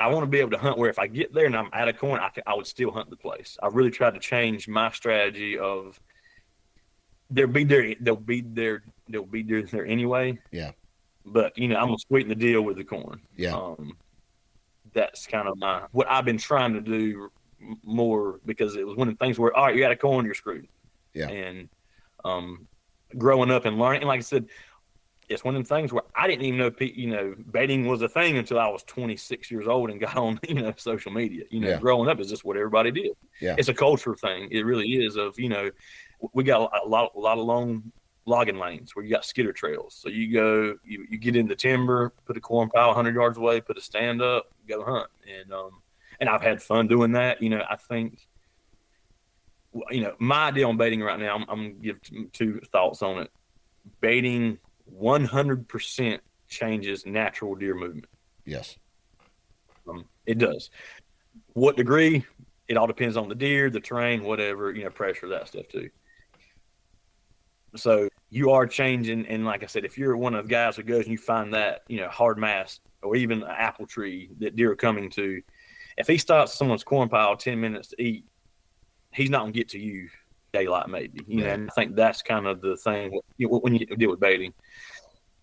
I want to be able to hunt where if I get there and I'm out of corn, I, can, I would still hunt the place. I really tried to change my strategy of there'll be there, they'll be there, they'll be there, there anyway. Yeah. But you know, I'm gonna sweeten the deal with the corn. Yeah. Um, that's kind of my what I've been trying to do more because it was one of the things where all right, you got a corn, you're screwed. Yeah. And um, growing up and learning, and like I said, it's one of them things where I didn't even know, you know, baiting was a thing until I was 26 years old and got on, you know, social media. You know, Yeah. growing up is just what everybody did. Yeah. It's a culture thing. It really is. Of you know, we got a lot, a lot of long logging lanes where you got skidder trails. So you go, you, you get in the timber, put a corn pile 100 yards away, put a stand up, go hunt, and um, and I've had fun doing that. You know, I think you know, my idea on baiting right now, I'm, I'm gonna give two thoughts on it. Baiting 100% changes natural deer movement. Yes. Um, it does. What degree? It all depends on the deer, the terrain, whatever, you know, pressure, that stuff too. So you are changing, and like I said, if you're one of the guys who goes and you find that, you know, hard mass or even an apple tree that deer are coming to, if he stops someone's corn pile 10 minutes to eat, he's not gonna get to you daylight maybe. You know, and I think that's kind of the thing you know, when you deal with baiting.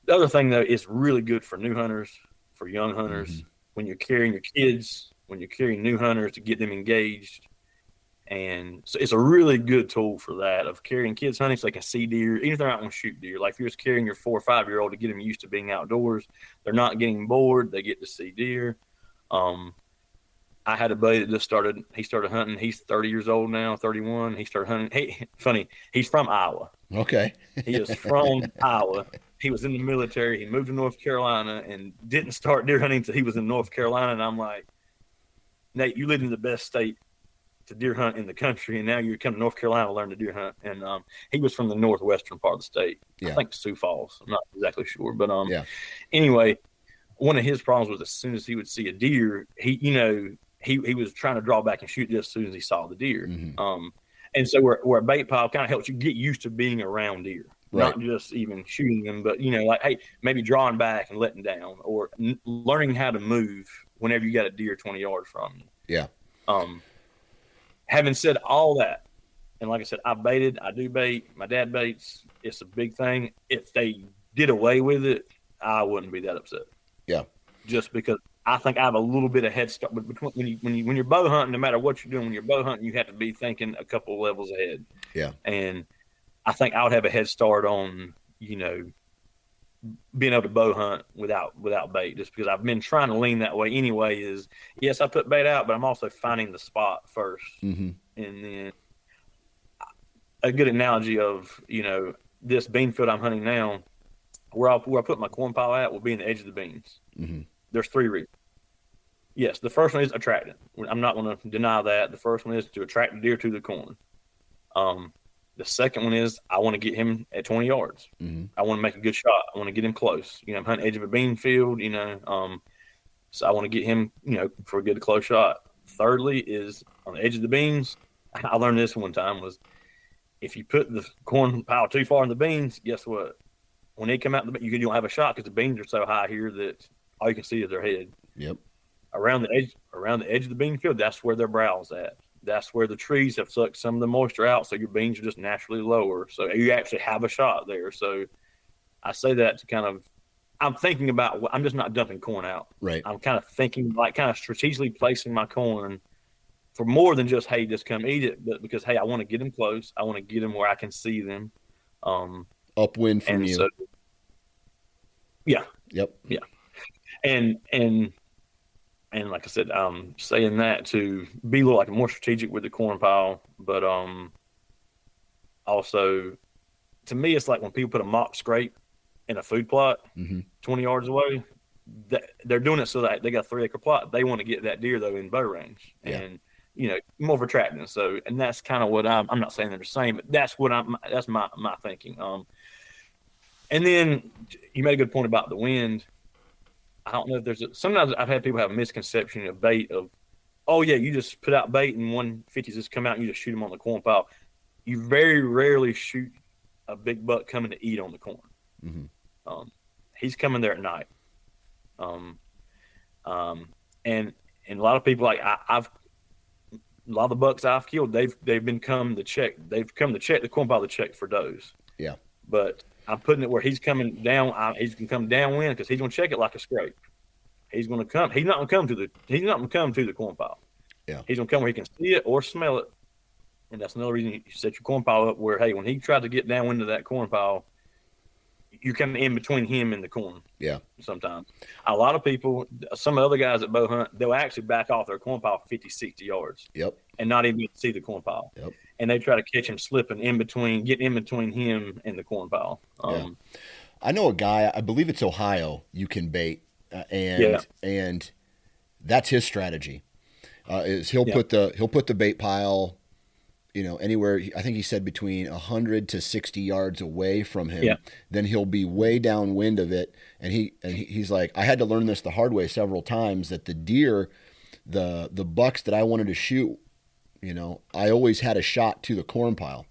The other thing though, is really good for new hunters, for young hunters, when you're carrying your kids, when you're carrying new hunters to get them engaged. And so it's a really good tool for that of carrying kids hunting so they can see deer, even if they're not going to shoot deer. Like if you're just carrying your four or five year old to get them used to being outdoors, they're not getting bored. They get to see deer. Um, I had a buddy that just started. He started hunting. He's 30 years old now, 31. He started hunting. He funny. He's from Iowa. Okay. He is from Iowa. He was in the military. He moved to North Carolina and didn't start deer hunting until he was in North Carolina. And I'm like, Nate, you live in the best state to deer hunt in the country, and now you're coming to North Carolina to learn to deer hunt. And um, he was from the northwestern part of the state. Yeah. I think Sioux Falls. I'm not exactly sure, but um, Yeah. anyway, one of his problems was as soon as he would see a deer, he you know he he was trying to draw back and shoot just as soon as he saw the deer. Mhm. Um, and so where, where a bait pile kind of helps you get used to being around deer, not just even shooting them, but you know, like hey, maybe drawing back and letting down, or n- learning how to move whenever you got a deer twenty yards from you. Yeah. Um, having said all that, and like I said, I baited, I do bait. My dad baits. It's a big thing. If they did away with it, I wouldn't be that upset. Yeah. Just because I think I have a little bit of head start. But between when you when you when you're bow hunting, no matter what you're doing, when you're bow hunting, you have to be thinking a couple levels ahead. Yeah. And I think I would have a head start on you know being able to bow hunt without without bait, just because I've been trying to lean that way anyway. Is yes, I put bait out, but I'm also finding the spot first hmm and then a good analogy of you know this bean field I'm hunting now, where I where I put my corn pile at will be in the edge of the beans. hmm There's three reasons. Yes, the first one is attracting. I'm not going to deny that. The first one is to attract the deer to the corn. Um, the second one is I want to get him at 20 yards. hmm I want to make a good shot. I want to get him close. You know, I'm hunting edge of a bean field. You know, um, so I want to get him, you know, for a good close shot. Thirdly, is on the edge of the beans. I learned this one time was if you put the corn pile too far in the beans, guess what? when they come out, the, you don't have a shot because the beans are so high here that all you can see is their head. Yep. Around the edge, around the edge of the bean field, that's where their brow's at. That's where the trees have sucked some of the moisture out, so your beans are just naturally lower. So you actually have a shot there. So I say that to kind of, I'm thinking about. I'm just not dumping corn out. Right. I'm kind of thinking like kind of strategically placing my corn for more than just hey, just come eat it, but because hey, I want to get them close. I want to get them where I can see them. Um, Upwind from you. so, yeah, yep. yeah, and and and like I said, um, saying that to be a little like more strategic with the corn pile, but um, also to me, it's like when people put a mock scrape in a food plot hmm 20 yards away. That they're doing it so that they got a three acre plot. They want to get that deer though in bow range, Yeah. and you know more of attracting. So, and that's kind of what I'm. I'm not saying they're the same, but that's what I'm. That's my my thinking. Um, and then you made a good point about the wind. I don't know if there's a, sometimes I've had people have a misconception of bait of, oh yeah, you just put out bait and 150s just come out and you just shoot them on the corn pile. You very rarely shoot a big buck coming to eat on the corn. Mhm. Um, he's coming there at night. Um, um, and and a lot of people like I, I've a lot of the bucks I've killed, they've they've been come to check. They've come to check the corn pile to check for does. Yeah. But I'm putting it where he's coming down. I, he's gonna come downwind because he's gonna check it like a scrape. He's gonna come. He's not gonna come to the. He's not gonna come to the corn pile. Yeah. He's gonna come where he can see it or smell it. And that's another reason you set your corn pile up where hey, when he tried to get down into that corn pile, you're kind of in between him and the corn. Yeah. Sometimes a lot of people, some other guys at bow hunt, they'll actually back off their corn pile 50, 60 yards Yep. and not even see the corn pile. Yep. And they try to catch him slipping in between, get in between him and the corn pile. Um, I know a guy. I believe it's Ohio. You can bait, uh, and Yeah. and that's his strategy. Uh, is he'll Yeah. put the he'll put the bait pile, you know, anywhere. I think he said between hundred to sixty yards away from him. Yeah. Then he'll be way downwind of it, and he and he, he's like, I had to learn this the hard way several times. That the deer, the the bucks that I wanted to shoot, you know, I always had a shot to the corn pile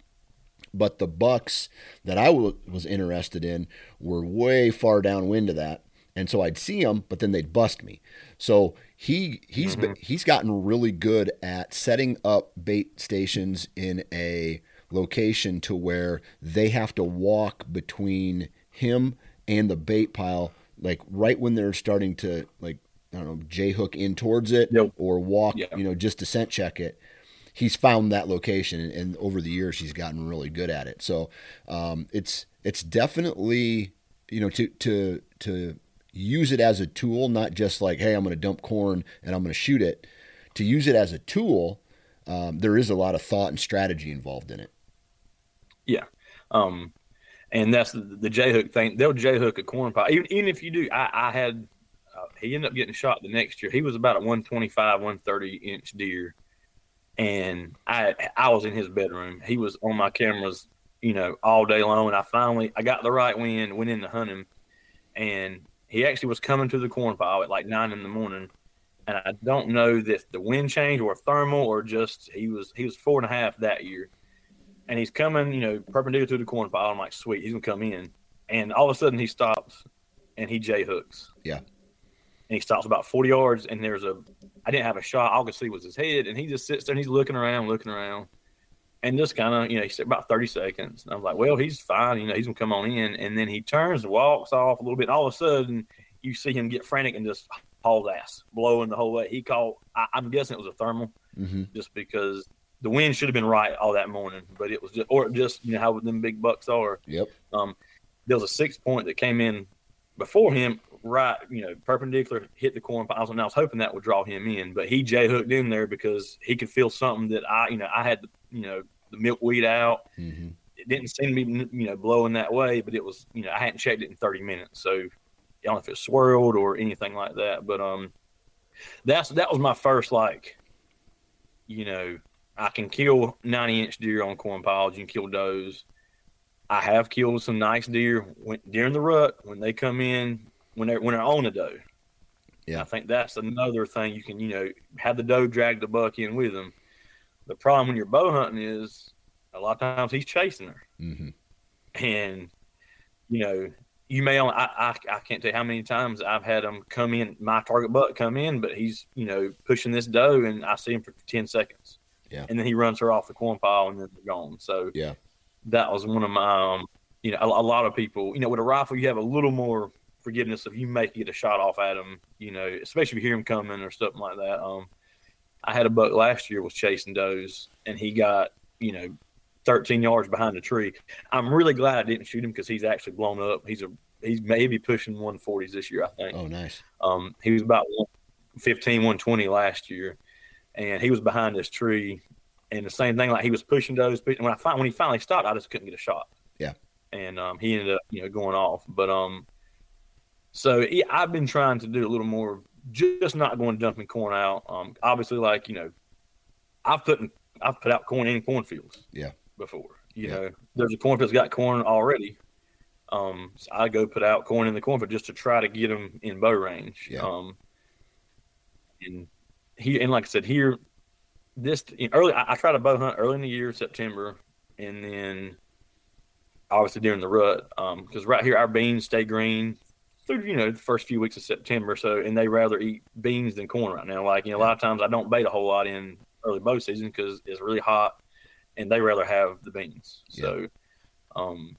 but the bucks that I w- was interested in were way far downwind of that, and so I'd see them, but then they'd bust me. So he he's mm-hmm. been, he's gotten really good at setting up bait stations in a location to where they have to walk between him and the bait pile, like right when they're starting to like I don't know J hook in towards it Yep. or walk, Yeah. you know, just to scent check it he's found that location and, and over the years he's gotten really good at it so um, it's it's definitely you know to to to use it as a tool not just like hey i'm going to dump corn and i'm going to shoot it to use it as a tool um, there is a lot of thought and strategy involved in it Yeah. Um, and that's the, the J hook thing. They'll J hook a corn pile. Even, even if you do, I, I had, uh, he ended up getting shot the next year. He was about a 125, 130 inch deer. And I, I was in his bedroom. He was on my cameras, you know, all day long. And I finally, I got the right wind, went in to hunt him. And he actually was coming to the corn pile at like nine in the morning. And I don't know if the wind change or thermal or just he was, he was four and a half that year and he's coming, you know, perpendicular to the corn pile. I'm like, sweet, he's gonna come in, and all of a sudden he stops, and he j hooks. Yeah. And he stops about 40 yards, and there's a, I didn't have a shot. All I could see was his head, and he just sits there and he's looking around, looking around, and just kind of, you know, he said about 30 seconds. And I was like, well, he's fine, you know, he's gonna come on in, and then he turns and walks off a little bit. And all of a sudden, you see him get frantic and just hauls ass, blowing the whole way. He called. I, I'm guessing it was a thermal mm-hmm. just because the wind should have been right all that morning, but it was just, or just you know how them big bucks are. yep Um, there was a six point that came in before him, right, you know, perpendicular, hit the corn piles, and I was hoping that would draw him in, but he j hooked in there because he could feel something that I, you know, I had, the, you know, the milkweed out. mm-hmm. It didn't seem to be, you know, blowing that way, but it was, you know, I hadn't checked it in 30 minutes, so I don't know if it swirled or anything like that, but um, that's that was my first like, you know, I can kill 90 inch deer on corn piles. You can kill does. I have killed some nice deer when, during the rut when they come in when they're when they're on a doe. Yeah. I think that's another thing you can you know have the doe drag the buck in with them. The problem when you're bow hunting is a lot of times he's chasing her, Mm-hmm. and you know you may only, I, I, I can't tell you how many times I've had him come in, my target buck come in, but he's, you know, pushing this doe and I see him for 10 seconds. Yeah. And then he runs her off the corn pile and then they're gone. So Yeah. that was one of my, um, you know, a, a lot of people, you know, with a rifle, you have a little more forgiveness if you make get a shot off at him, you know, especially if you hear him coming or something like that. Um, I had a buck last year was chasing does and he got, you know, 13 yards behind the tree. I'm really glad I didn't shoot him because he's actually blown up. He's a he's maybe pushing 140s this year, I think. Oh, nice. Um, he was about 115, 120 last year, and he was behind this tree. And the same thing, like he was pushing those. When I find when he finally stopped, I just couldn't get a shot. Yeah. And um, he ended up, you know, going off. But um, so I've been trying to do a little more, just not going dumping corn out. Um, obviously, like you know, I've put in, I've put out corn in cornfields. Yeah. Before, you Yeah. know, there's a cornfield that's got corn already. Um, so I go put out corn in the cornfield just to try to get them in bow range. Yeah. Um, and here, and like I said, here, this in early, I, I try to bow hunt early in the year, September, and then obviously during the rut, um, because right here our beans stay green through you know the first few weeks of September. So, and they rather eat beans than corn right now. Like you know, a lot of times I don't bait a whole lot in early bow season because it's really hot, and they rather have the beans. So, um,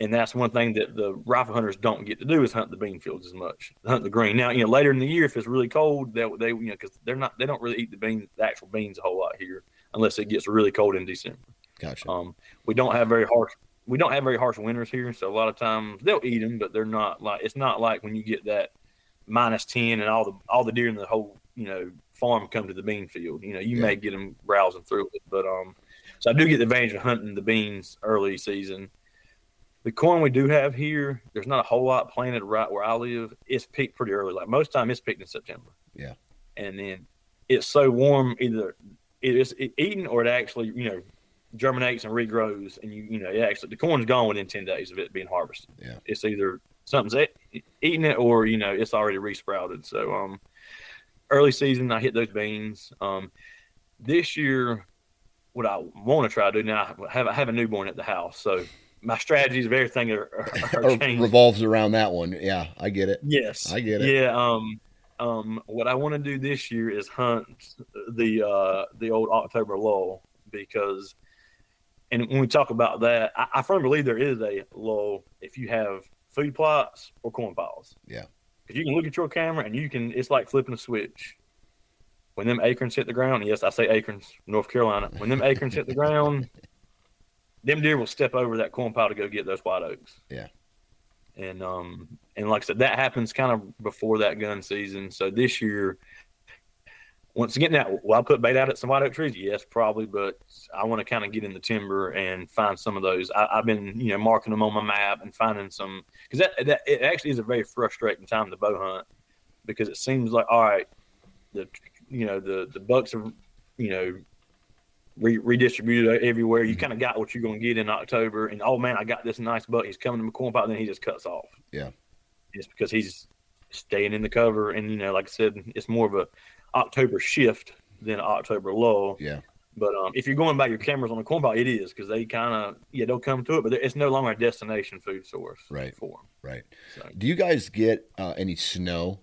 and that's one thing that the rifle hunters don't get to do is hunt the bean fields as much, hunt the green. Now, you know, later in the year if it's really cold, they they you know because they're not they don't really eat the beans the actual beans a whole lot here unless it gets really cold in December. Gotcha. Um, we don't have very harsh. We don't have very harsh winters here, so a lot of times they'll eat them, but they're not like it's not like when you get that minus ten and all the all the deer in the whole you know farm come to the bean field. You know, you Yeah. may get them browsing through it, but um, so I do get the advantage of hunting the beans early season. The corn we do have here, there's not a whole lot planted right where I live. It's picked pretty early. Like most time, it's picked in September. Yeah. and then it's so warm either it is eaten or it actually you know germinates and regrows, and you you know it actually the corn's gone within ten days of it being harvested. Yeah. it's either something's eating it or you know it's already resprouted. So um, early season I hit those beans. Um, this year, what I want to try to do now, I have I have a newborn at the house, so my strategies of everything are, are, are changing. revolves around that one. Yeah, I get it. Yes, I get it. Yeah. Um. Um. What I want to do this year is hunt the uh the old October lull because, and when we talk about that, I, I firmly believe there is a lull if you have food plots or corn piles. Yeah. Because you can look at your camera and you can. It's like flipping a switch. When them acorns hit the ground, yes, I say acorns, North Carolina. When them acorns hit the ground, them deer will step over that corn pile to go get those white oaks. Yeah. And um and like I said, that happens kind of before that gun season. So this year, once again, now will I put bait out at some white oak trees? Yes, probably, but I want to kind of get in the timber and find some of those. I, I've been you know marking them on my map and finding some because that that it actually is a very frustrating time to bow hunt because it seems like all right, the you know the the bucks are you know re- redistributed everywhere. You Mhm. kind of got what you're going to get in October, and oh man, I got this nice buck. He's coming to my corn pile, then he just cuts off. Yeah. it's because he's staying in the cover, and you know, like I said, it's more of a October shift than October lull. Yeah. But um, if you're going by your cameras on the corn pile, it is because they kind of yeah they'll come to it, but it's no longer a destination food source Right. for them. Right. So Do you guys get uh, any snow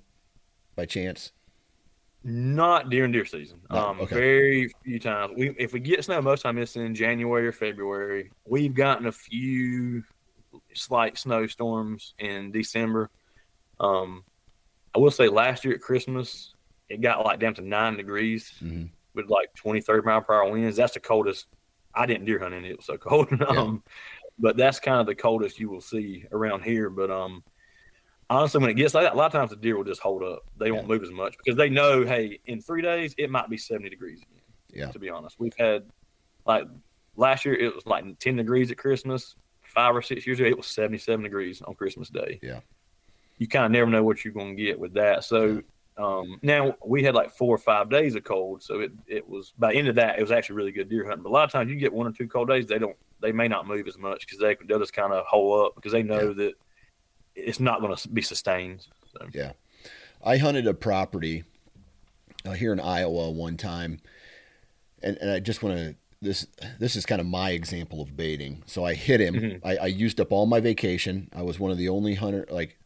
by chance? not during deer season. No, um, okay. very few times. We if we get snow, most time it's in January or February. We've gotten a few slight snowstorms in December. Um, I will say last year at Christmas, it got like down to nine degrees Mhm. with like 20, 30 mile per hour winds. That's the coldest. I didn't deer hunt in it. It was so cold. um, but that's kind of the coldest you will see around here. But um, honestly, when it gets like that, a lot of times the deer will just hold up. They won't move as much because they know, hey, in three days it might be 70 degrees again. Yeah. To be honest, we've had like last year it was like 10 degrees at Christmas. Five or six years ago, it was 77 degrees on Christmas Day. Yeah. You kind of never know what you're going to get with that. So um, now we had like four or five days of cold, so it it was by the end of that it was actually really good deer hunting. But a lot of times you get one or two cold days, they don't they may not move as much because they they'll just kind of hole up because they know that it's not going to be sustained. So I hunted a property uh, here in Iowa one time, and, and I just want to this this is kind of my example of baiting. So I hit him. Mm-hmm. I, I, used up all my vacation. I was one of the only hunter. Like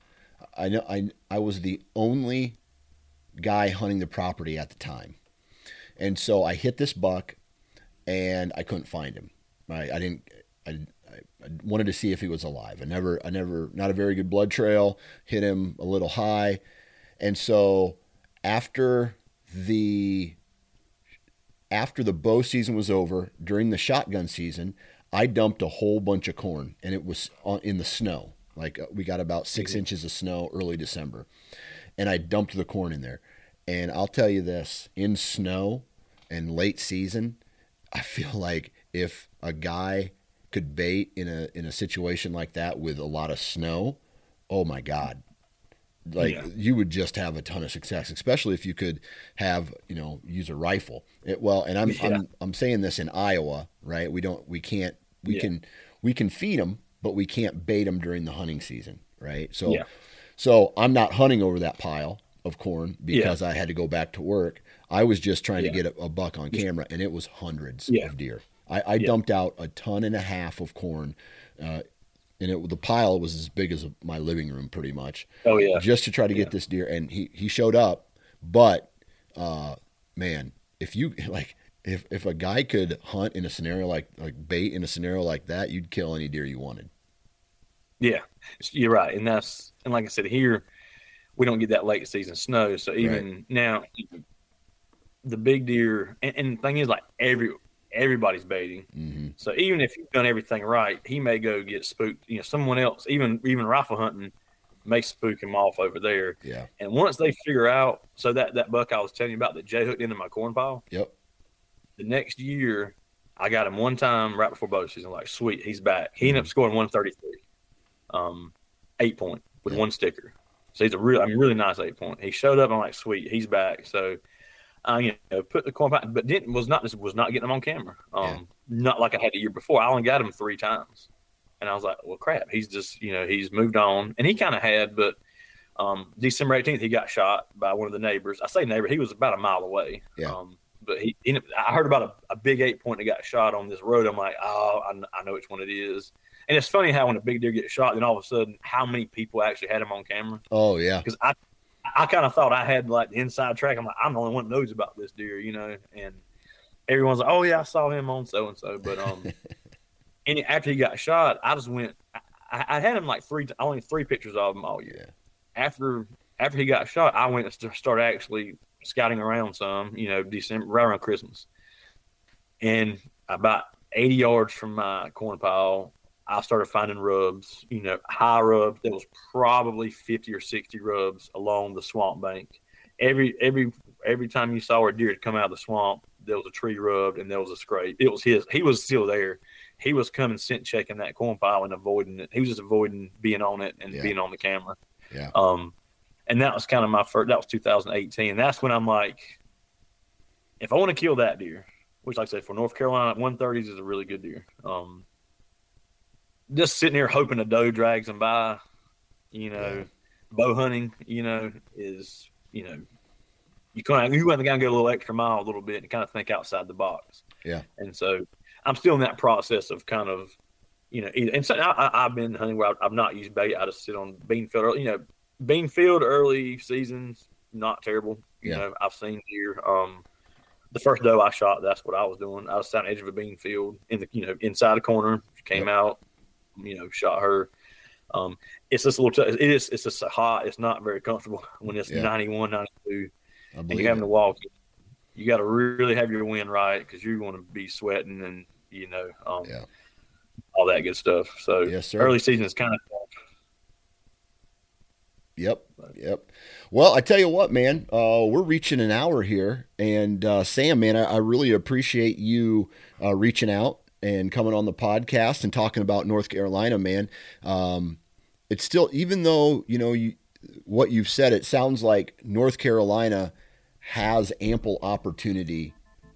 I know I I was the only guy hunting the property at the time, and so I hit this buck, and I couldn't find him. I, I didn't. I, I wanted to see if he was alive. I never. I never. Not a very good blood trail. Hit him a little high, and so after the after the bow season was over, during the shotgun season, I dumped a whole bunch of corn, and it was on, in the snow. Like uh, we got about 6 mm-hmm. inches of snow early December, and I dumped the corn in there. And I'll tell you this: in snow and late season, I feel like if a guy could bait in a in a situation like that with a lot of snow, oh my god, like yeah. you would just have a ton of success, especially if you could have you know use a rifle. It, well, and I'm, yeah. I'm I'm saying this in Iowa, right? We don't we can't we yeah. can we can feed them, but we can't bait them during the hunting season, right? So so I'm not hunting over that pile of corn because I had to go back to work. I was just trying to get a, a, buck on camera, and it was hundreds of deer. I, I dumped out a ton and a half of corn uh, and it the pile was as big as my living room, pretty much. Oh yeah, just to try to get yeah. this deer, and he he showed up, but uh, man, if you like. If, if a guy could hunt in a scenario like like bait in a scenario like that, you'd kill any deer you wanted. Yeah, you're right, and that's and like I said here, we don't get that late season snow, so even right. now, the big deer and, and the thing is like every everybody's baiting. Mm-hmm. So even if you've done everything right, he may go get spooked. You know, someone else, even even rifle hunting, may spook him off over there. Yeah. And once they figure out, so that that buck I was telling you about that Jay hooked into my corn pile. Yep. The next year, I got him one time right before bow season. Like, sweet, he's back. He ended up scoring one thirty three, um, eight point with yep. one sticker. So he's a real, I mean, really nice eight point. He showed up. I'm like, sweet, he's back. So uh, you know, put the corn but didn't was not was not getting him on camera. Um, yeah. not like I had the year before. I only got him three times, and I was like, well, crap. He's just you know he's moved on, and he kind of had, but um, December 18th he got shot by one of the neighbors. I say neighbor, he was about a mile away. Yeah. Um, but he, he, I heard about a, a, big eight point that got shot on this road. I'm like, oh, I, I know which one it is. And it's funny how when a big deer gets shot, then all of a sudden, how many people actually had him on camera? Oh yeah, because I I kind of thought I had like the inside track. I'm like, I'm the only one that knows about this deer, you know. And everyone's like, oh yeah, I saw him on so and so. But um, and after he got shot, I just went. I, I, had him like three, only three pictures of him all year. After after he got shot, I went to start actually scouting around some, you know, December right around Christmas, and about 80 yards from my corn pile, I started finding rubs, you know, high rubs. There was probably 50 or 60 rubs along the swamp bank. Every every every time you saw a deer come out of the swamp, there was a tree rubbed and there was a scrape. It was his. He was still there. He was coming scent checking that corn pile and avoiding it. He was just avoiding being on it and yeah. being on the camera. Yeah. Um, and that was kind of my first. That was 2018. That's when I'm like, if I want to kill that deer, which like I said for North Carolina, 130s is a really good deer. Um, just sitting here hoping a doe drags them by, you know, yeah. bow hunting, you know, is you know, you kind of you want to kind of go a little extra mile a little bit and kind of think outside the box. Yeah. And so I'm still in that process of kind of, you know, either, and so I, have been hunting where I've not used bait. I just sit on bean field. Early, you know, bean field early seasons not terrible. You yeah. know, I've seen deer. Um, the first doe I shot, that's what I was doing. I was sat on the edge of a bean field in the you know inside a corner. Came yep. out, you know, shot her. Um, it's just a little, t- it is, it's just hot. It's not very comfortable when it's yeah. 91, 92 and you're having it. to walk. You got to really have your wind right because you're going to be sweating and, you know, um, yeah. all that good stuff. So yes, sir. early season is kind of Yep. Yep. Well, I tell you what, man, uh, we're reaching an hour here. And uh, Sam, man, I, I really appreciate you uh, reaching out and coming on the podcast and talking about North Carolina, man. Um, it's still, even though, you know, you, what you've said, it sounds like North Carolina has ample opportunity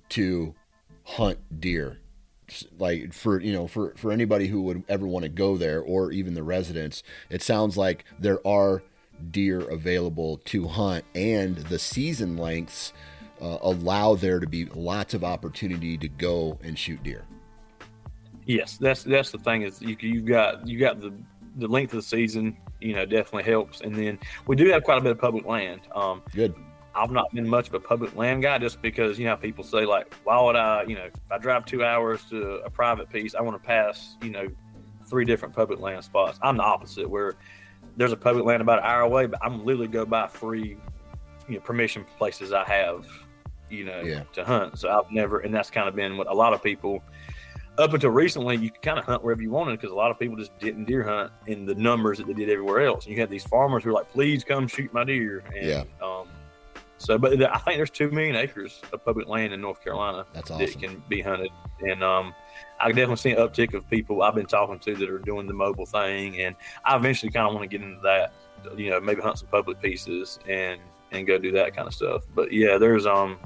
to hunt deer. Like for you know for for anybody who would ever want to go there or even the residents, it sounds like there are deer available to hunt, and the season lengths uh, allow there to be lots of opportunity to go and shoot deer. Yes, that's that's the thing is you you've got you got the the length of the season, you know, definitely helps, and then we do have quite a bit of public land. Um, Good. I've not been much of a public land guy just because you know people say like, why would I, you know, if I drive two hours to a private piece, I want to pass, you know, three different public land spots. I'm the opposite, where there's a public land about an hour away, but I'm literally go by free, you know, permission places I have, you know, Yeah. to hunt. So I've never, and that's kind of been what a lot of people. Up until recently, you could kind of hunt wherever you wanted because a lot of people just didn't deer hunt in the numbers that they did everywhere else. And you had these farmers who were like, "Please come shoot my deer." And, Yeah. Um, so, but I think there's two million acres of public land in North Carolina That's that can be hunted, and um, I definitely see an uptick of people I've been talking to that are doing the mobile thing, and I eventually kind of want to get into that. You know, maybe hunt some public pieces and and go do that kind of stuff. But yeah, there's um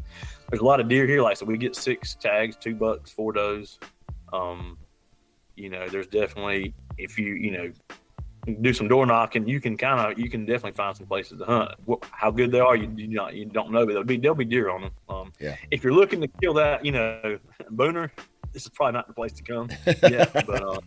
there's a lot of deer here. Like so, we get six tags, two bucks, four does. Um, you know, there's definitely if you you know do some door knocking, you can kind of you can definitely find some places to hunt. How good they are, you, you not you don't know, but there'll be there'll be deer on them. Um, Yeah. If you're looking to kill that, you know, booner, this is probably not the place to come. Yeah, but um,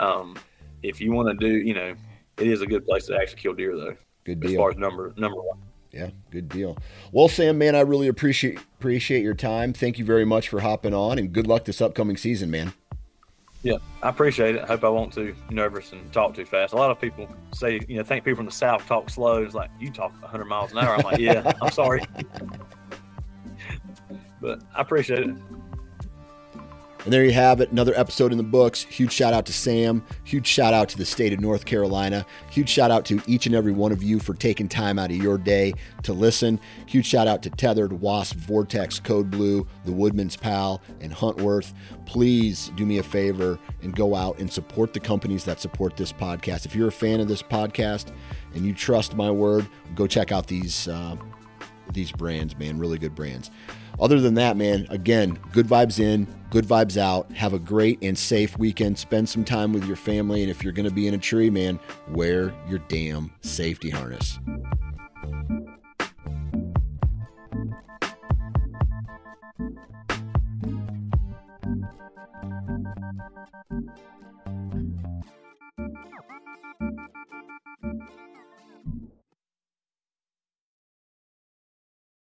um, if you want to do, you know, it is a good place to actually kill deer though, Good deal. as far as number number one. Yeah, good deal. Well, Sam, man, I really appreciate appreciate your time. Thank you very much for hopping on, and good luck this upcoming season, man. Yeah, I appreciate it. I hope I won't too nervous and talk too fast. A lot of people say, you know, think people from the South talk slow. It's like you talk 100 miles an hour. I'm like, yeah, I'm sorry, but I appreciate it. And there you have it, another episode in the books. Huge shout out to Sam. Huge shout out to the state of North Carolina. Huge shout out to each and every one of you for taking time out of your day to listen. Huge shout out to Tethered, Wasp, Vortex, Code Blue, The Woodman's Pal, and Huntworth. Please do me a favor and go out and support the companies that support this podcast. If you're a fan of this podcast and you trust my word, go check out these. Uh, these brands, man. Really good brands. Other than that, man, again, good vibes in, good vibes out. Have a great and safe weekend. Spend some time with your family. And if you're going to be in a tree, man, wear your damn safety harness.